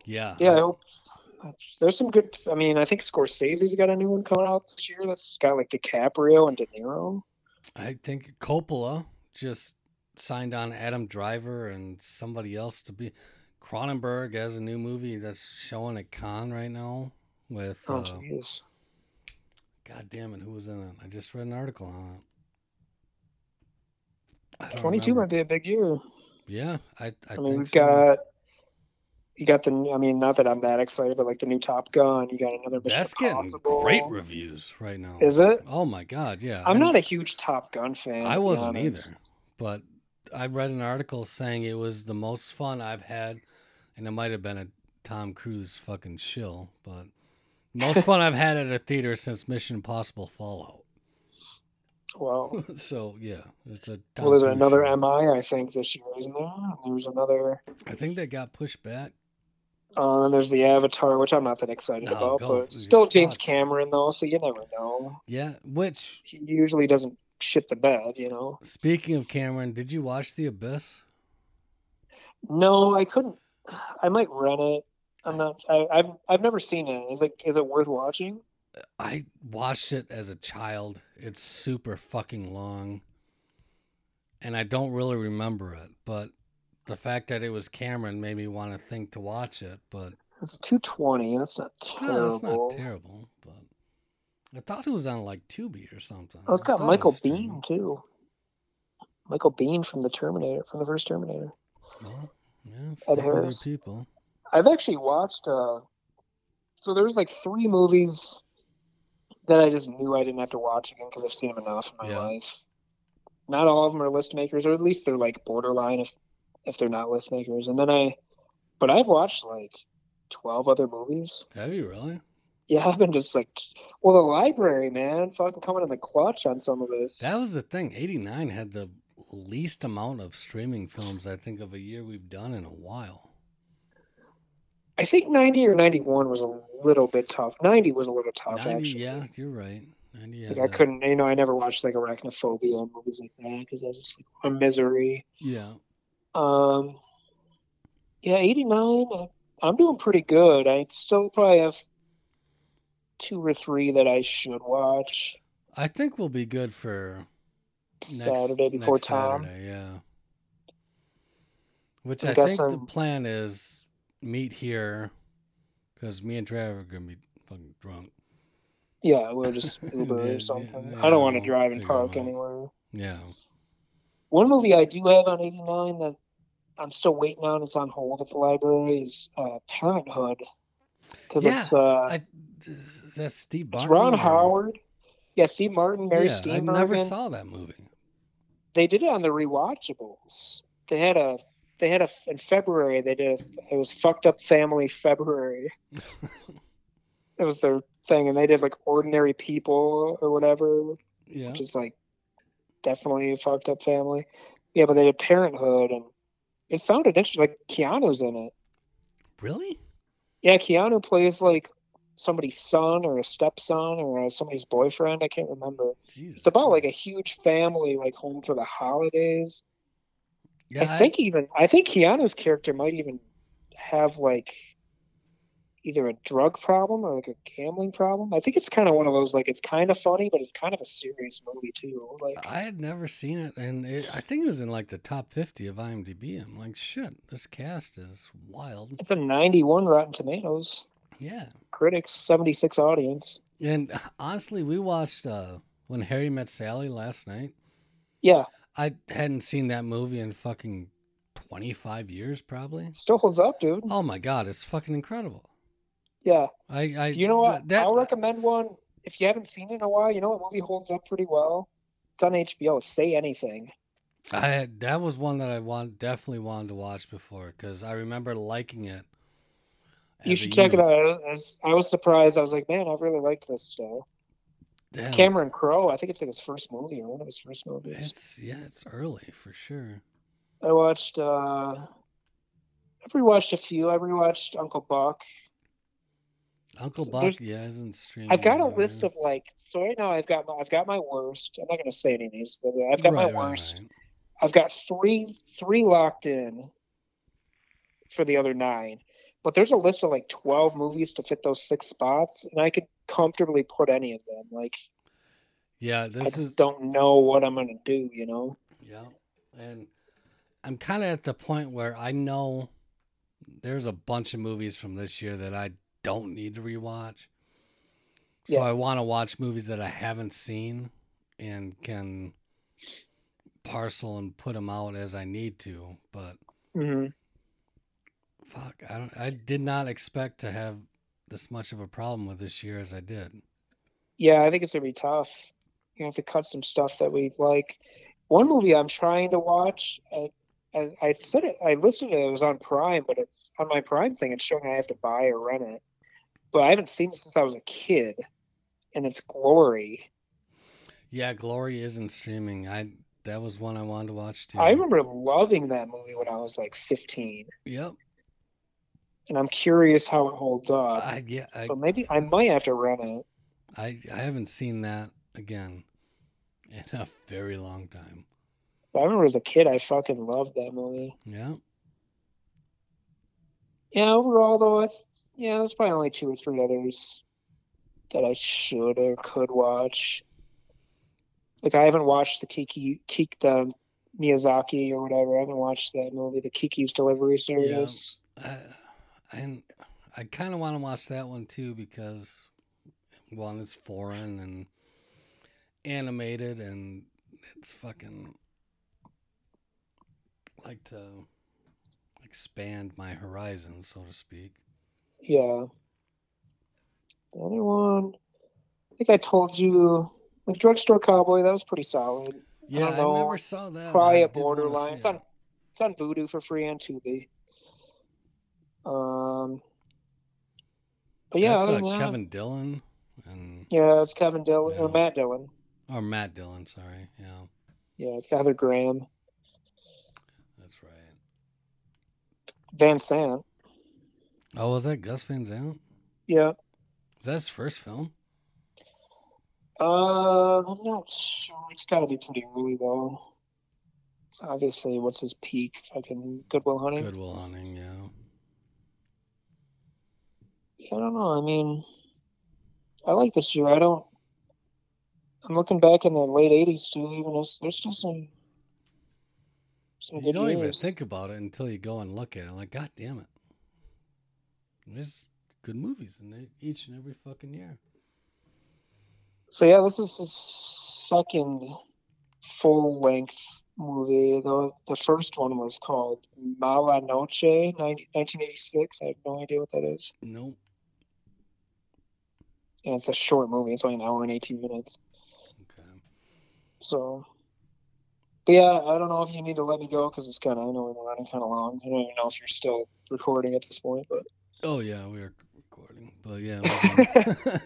yeah, Yeah, I hope there's some good. I mean, I think Scorsese's got a new one coming out this year. That's got like DiCaprio and De Niro. I think Coppola just signed on Adam Driver and somebody else to be. Cronenberg has a new movie that's showing at Cannes right now with. Oh uh. God damn it, who was in it? I just read an article on it. 22 remember. might be a big year. Yeah, I, I, I, mean, think we've so. got. You got the. I mean, not that I'm that excited, but like the new Top Gun. You got another. Mission That's getting great reviews right now. Is it? Oh my god, yeah. I'm not a huge Top Gun fan. I wasn't either, but I read an article saying it was the most fun I've had, and it might have been a Tom Cruise fucking shill, but most fun I've had at a theater since Mission Impossible Fallout. Well, so yeah, it's a. Tom well, there's Cruise another show. MI, I think, this year, isn't there? And there's another. I think that got pushed back. Uh, and there's the Avatar, which I'm not that excited No, about, go- but still James. Cameron though, so you never know. Yeah, which He usually doesn't shit the bed, you know. speaking of Cameron, did you watch The Abyss? No, I couldn't. I might rent it. I'm not. I, I've I've never seen it. Is it is it worth watching? I watched it as a child. It's super fucking long. And I don't really remember it, but the fact that it was Cameron made me want to think to watch it, but It's 220. That's not terrible. no, it's not terrible, I thought it was on like Tubi or something. Oh, it's got thought it Michael Biehn too. Michael Biehn from the Terminator, from the first Terminator. Well, yeah, Ed stick with your Harris. people. I've actually watched. uh So there was like three movies that I just knew I didn't have to watch again because I've seen them enough in my Yeah. life. Not all of them are list makers, or at least they're like borderline if if they're not list makers. And then I, but I've watched like twelve other movies. Have you really? Yeah, I've been just like, well, the library, man, fucking coming in the clutch on some of this. That was the thing. 89 had the least amount of streaming films, I think, of a year we've done in a while. I think 90 or 91 was a little bit tough. 90 was a little tough, 90, actually. yeah, you're right. 90 Like I couldn't, you know, I never watched like Arachnophobia and movies like that because I was just like a misery. Yeah. Um, yeah, 89, I'm doing pretty good. I still probably have two or three that I should watch I think we'll be good for next, Saturday before next Tom. Saturday, yeah. Which I I, think the plan is meet here because me and Trevor are gonna be fucking drunk. Yeah, we'll just Uber Yeah, or something. yeah, I don't want to drive and park anywhere. Yeah. One movie I do have on 89 that I'm still waiting on, it's on hold at the library, is uh, Parenthood. Yeah, it's, uh, I, is that Steve it's Martin? Ron or- Howard. Yeah, Steve Martin, Mary yeah, I never saw that movie. They did it on the rewatchables. They had a, they had a, in February, they did, a, it was Fucked Up Family February. it was their thing, and they did like Ordinary People or whatever, Yeah. which is like definitely a fucked up family. Yeah, but they did Parenthood, and it sounded interesting. Like Keanu's in it. Really? Yeah, Keanu plays like somebody's son or a stepson or somebody's boyfriend. I can't remember. Jesus. It's about like a huge family, like home for the holidays. Yeah, I think even I think Keanu's character might even have like either a drug problem or like a gambling problem. I think it's kind of one of those like it's kind of funny, but it's kind of a serious movie too. Like I had never seen it, and it, I think it was in like the top fifty of IMDb. I'm like, shit, this cast is wild. it's a 91 Rotten Tomatoes. Yeah. Critics 76 audience. And honestly, we watched uh, when Harry Met Sally last night. Yeah, I hadn't seen that movie in fucking twenty five years, probably. still holds up, dude. Oh my god, it's fucking incredible. Yeah. I, I You know what? That, I'll recommend one if you haven't seen it in a while. You know what movie holds up pretty well? It's on HBO. Say anything. I had, that was one that I want definitely wanted to watch before because I remember liking it. You should check it out. I was, I was surprised. I was like, man, I really liked this stuff. Damn. Cameron Crowe. I think it's like his first movie or one of his first movies. It's yeah, it's early for sure. I watched. uh I've rewatched a few. I rewatched Uncle Buck. Uncle So Buck, yeah, isn't streaming. I've got a anywhere. list of like. So right now, I've got my, I've got my worst. I'm not going to say any of these. I've got my Right, right, worst. right. I've got three three locked in for the other nine. But there's a list of like 12 movies to fit those six spots, and I could comfortably put any of them. Like Yeah, I just is don't know what I'm gonna do. You know? Yeah. And I'm kind of at the point where I know there's a bunch of movies from this year that I don't need to rewatch. So Yeah. I want to watch movies that I haven't seen and can parcel and put them out as I need to. But hmm fuck, I don't I did not expect to have this much of a problem with this year as I did. Yeah, I think it's gonna be tough. You have to cut some stuff that we like. One movie I'm trying to watch. I, I, I said it. I listed it. It was on Prime, but it's on my Prime thing. It's showing I have to buy or rent it. But I haven't seen it since I was a kid, and it's Glory. Yeah, Glory isn't streaming. I that was one I wanted to watch too. I remember loving that movie when I was like 15, Yep. And I'm curious how it holds up. I yeah, I, so maybe I might have to rent it. I I haven't seen that again in a very long time. But I remember as a kid, I fucking loved that movie. Yeah. Yeah, overall though, I, yeah, there's probably only two or three others that I should or could watch. Like I haven't watched the Kiki, Kiki the Miyazaki or whatever. I haven't watched that movie, the Kiki's Delivery Service. I, and I kind of want to watch that one too because one, it's foreign and animated, and it's fucking like to expand my horizon, so to speak. Yeah. The other one, I think I told you, like Drugstore Cowboy. That was pretty solid. Yeah, I, know, never saw that. Probably I a borderline. It's on it's on Vudu for free on Tubi. Um, But yeah, That's uh, that, Kevin Dillon and yeah, it's Kevin Dillon or Matt Dillon. or Matt Dillon. Sorry, yeah, Yeah, it's Heather Graham, that's right. Van Sant. Oh, was that Gus Van Sant? Yeah. Is that his first film? Uh, I'm not sure. It's got to be pretty early though. Obviously, what's his peak? Fucking Good Will Hunting. Good Will Hunting, yeah. I don't know. I mean, I like this year. I don't. I'm looking back in the late '80s too. Even there's, there's still some some You good don't even think about it until you go and look at it. Like, God damn it. There's good movies in there each and every fucking year. So yeah, this is his second full length movie. The the first one was called Mala Noche, 90, 1986. I have no idea what that is. Nope. And it's a short movie. It's only an hour and 18 minutes. Okay. So, but yeah, I don't know if you need to let me go because it's kind of I know we're running kind of long. I don't even know if you're still recording at this point, but. Oh, yeah, we are recording. But yeah.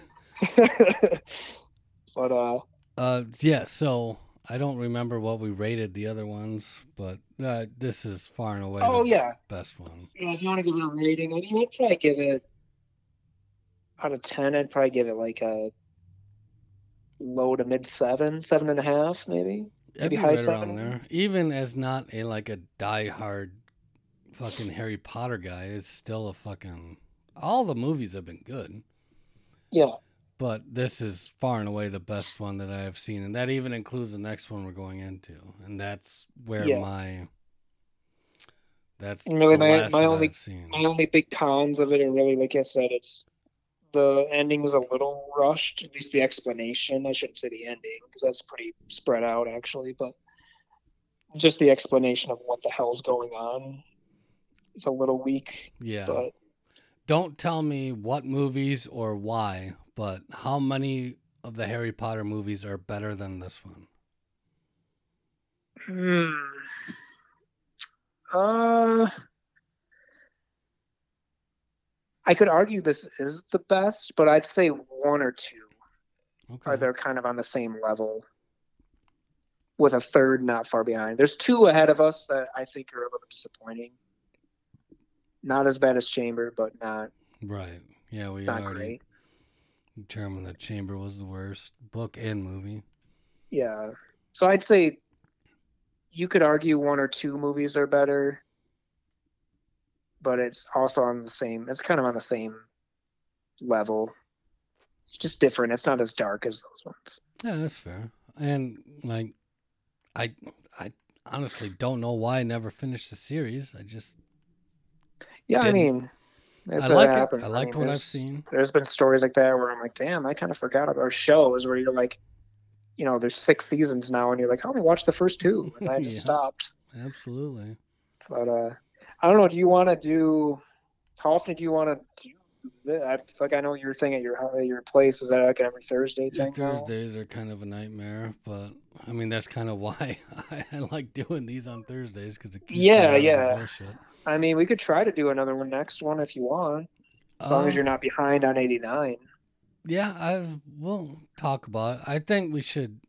but uh, uh, yeah, so I don't remember what we rated the other ones, but uh, this is far and away oh the yeah, best one. Yeah, if you want to give it a rating, I mean, I'd probably give it out of ten. I'd probably give it like a low to mid seven, seven and a half, maybe. It'd Maybe be high right seven. there. Even as not a like a diehard fucking Harry Potter guy, it's still a fucking. All the movies have been good, Yeah, but this is far and away the best one that I have seen, and that even includes the next one we're going into, and that's where Yeah. my. That's And really my- my only- my only big cons of it are really, like I said, it's the ending is a little rushed. At least the explanation. I shouldn't say the ending because that's pretty spread out actually, but just the explanation of what the hell's going on is a little weak. Yeah. But Don't tell me what movies or why, but how many of the Harry Potter movies are better than this one? Hmm. Uh, I could argue this is the best, but I'd say one or two Okay. are they're kind of on the same level, with a third not far behind. There's two ahead of us that I think are a little disappointing. Not as bad as Chamber, but not Right. Yeah, we not already great. determined that Chamber was the worst book and movie. Yeah. So I'd say you could argue one or two movies are better, but it's also on the same. It's kind of on the same level. It's just different. It's not as dark as those ones. Yeah, that's fair. And like, I I honestly don't know why I never finished the series. I just Yeah, I Didn't- mean, I like happened. it. I liked mean, what I've seen. There's been stories like that where I'm like, damn, I kind of forgot about or shows where you're like, you know, there's six seasons now, and you're like, I only watched the first two, and I just Yeah. stopped. Absolutely. But uh, I don't know. Do you want to do? How often do you want to do? This? I like I know your thing at your at your place. Is that like every Thursday Yeah, thing? now? Thursdays are kind of a nightmare, but I mean that's kind of why I, I like doing these on Thursdays because it keeps Yeah, out of the yeah. I mean, we could try to do another one next one if you want, as long as Um, you're not behind on 89. Yeah, I will talk about it. I think we should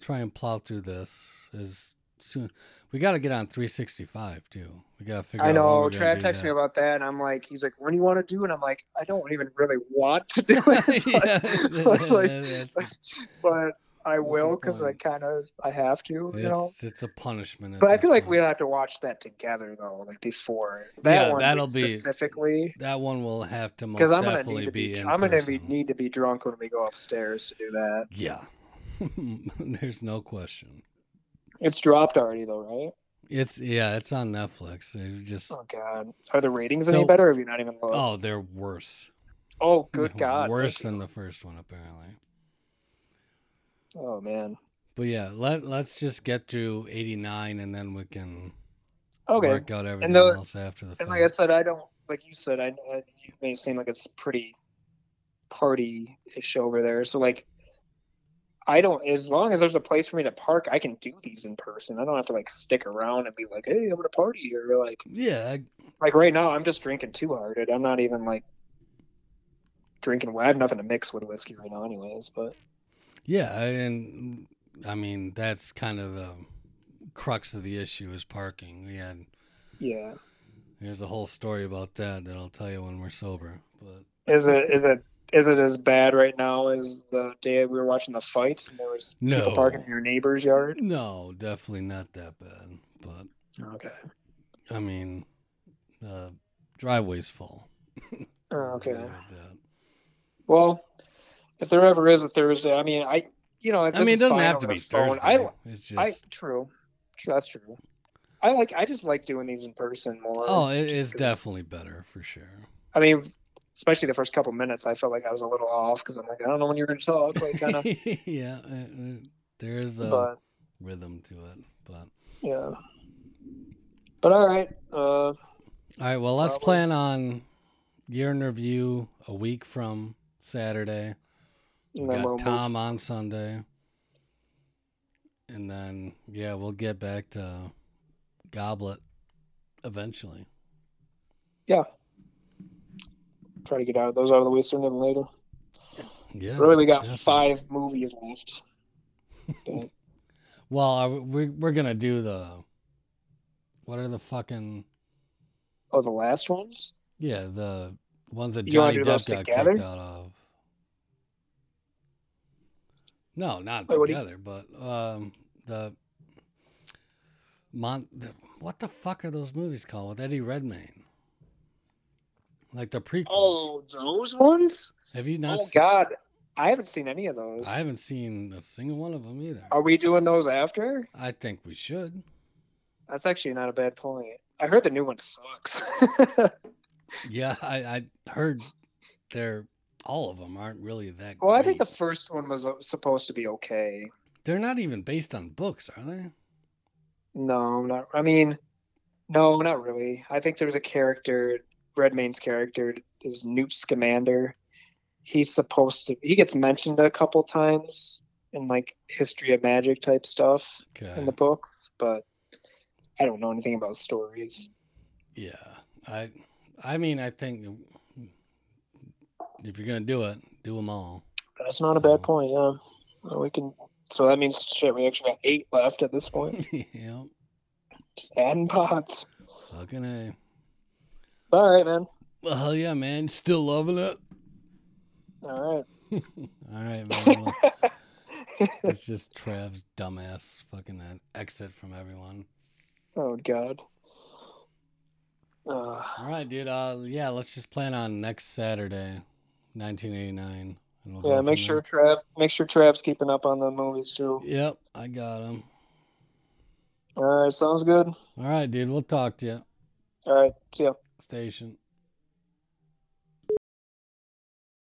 try and plow through this as soon. We got to get on 365 too. We got to figure I out. when know. we're gonna Trav texted me about that, and I'm like, he's like, when do you want to do? And I'm like, I don't even really want to do it, yeah, but, like, the- but I will because I kind of I have to, you know. it's, it's a punishment. But I this feel like we'll have to watch that together though, like before that Yeah, one that'll be- specifically. that one will have to most Because I'm gonna definitely need to be, be, in I'm gonna be, need to be drunk when we go upstairs to do that. Yeah, there's no question. It's dropped already though, right? It's yeah, it's on Netflix. It just Oh god, are the ratings So- any better? Or have you not even looked? oh, they're worse. Oh, good god, worse than the first one apparently. Oh man. But yeah, let let's just get to 89 and then we can Okay. work out everything the- else after the And fact. like I said, I don't like you said. I, I you may seem like it's pretty party-ish over there. So like, I don't. As long as there's a place for me to park, I can do these in person. I don't have to like stick around and be like, "Hey, I'm gonna party here." Like, yeah, I- like right now, I'm just drinking Two Hearted. I'm not even like drinking. I have nothing to mix with whiskey right now, anyways. But Yeah, and I mean that's kind of the crux of the issue is parking. We had yeah, there's a whole story about that that I'll tell you when we're sober. But is it is it is it as bad right now as the day we were watching the fights and there was No. people parking in your neighbor's yard? no, definitely not that bad. But Okay. I mean, the driveway's full. Oh, okay. Like. Well, if there ever is a Thursday, I mean, I you know, I mean, it doesn't have to be phone. Thursday. I it's I just true. True, that's true. I like I just like doing these in person more. oh, it is definitely better for sure. I mean, especially the first couple minutes, I felt like I was a little off because I'm like, I don't know when you're going to talk, like kind of. yeah, uh, uh, there is a but rhythm to it. But yeah. But all right. Uh, all right, well, let's Probably. plan on year in review a week from Saturday. We and then we'll got Tom on Sunday, and then yeah, we'll get back to Goblet eventually. Try to get out of those out of the way sooner than later. Yeah. really, got definitely. five movies left. But, Well, are we, we're gonna do the. What are the fucking oh, the last ones? yeah the ones that Johnny Depp got together? kicked out of? No, not Wait, do you- together, but um the Mon. What the fuck are those movies called with Eddie Redmayne? Like the prequels. Oh, those ones? Have you not? Oh se- God, I haven't seen any of those. I haven't seen a single one of them either. Are we doing those after? I think we should. That's actually not a bad point. I heard the new one sucks. Yeah, I, I heard they're all of them aren't really that. well, I think the first one was uh, supposed to be okay. they're not even based on books, are they? No, not. I mean, no, not really. I think there's a character. Redmayne's character is Newt Scamander. He's supposed to. He gets mentioned a couple times in like history of magic type stuff Okay. in the books, but I don't know anything about stories. Yeah, I, I mean, I think if you're gonna do it, do them all. That's not a bad point. Yeah, Well, we can. So that means shit. We actually got eight left at this point. yeah, Just adding pots. fucking a. All right, man. Well, hell yeah, man! Still loving it. All right. All right, man. It's just Trav's dumbass fucking that exit from everyone. oh God. Uh, All right, dude. Uh, yeah, let's just plan on next Saturday, 1989. and we'll yeah, make sure there. Trav, make sure Trav's keeping up on the movies too. Yep, I got him. All right, sounds good. All right, dude. We'll talk to you. All right, see ya. Station.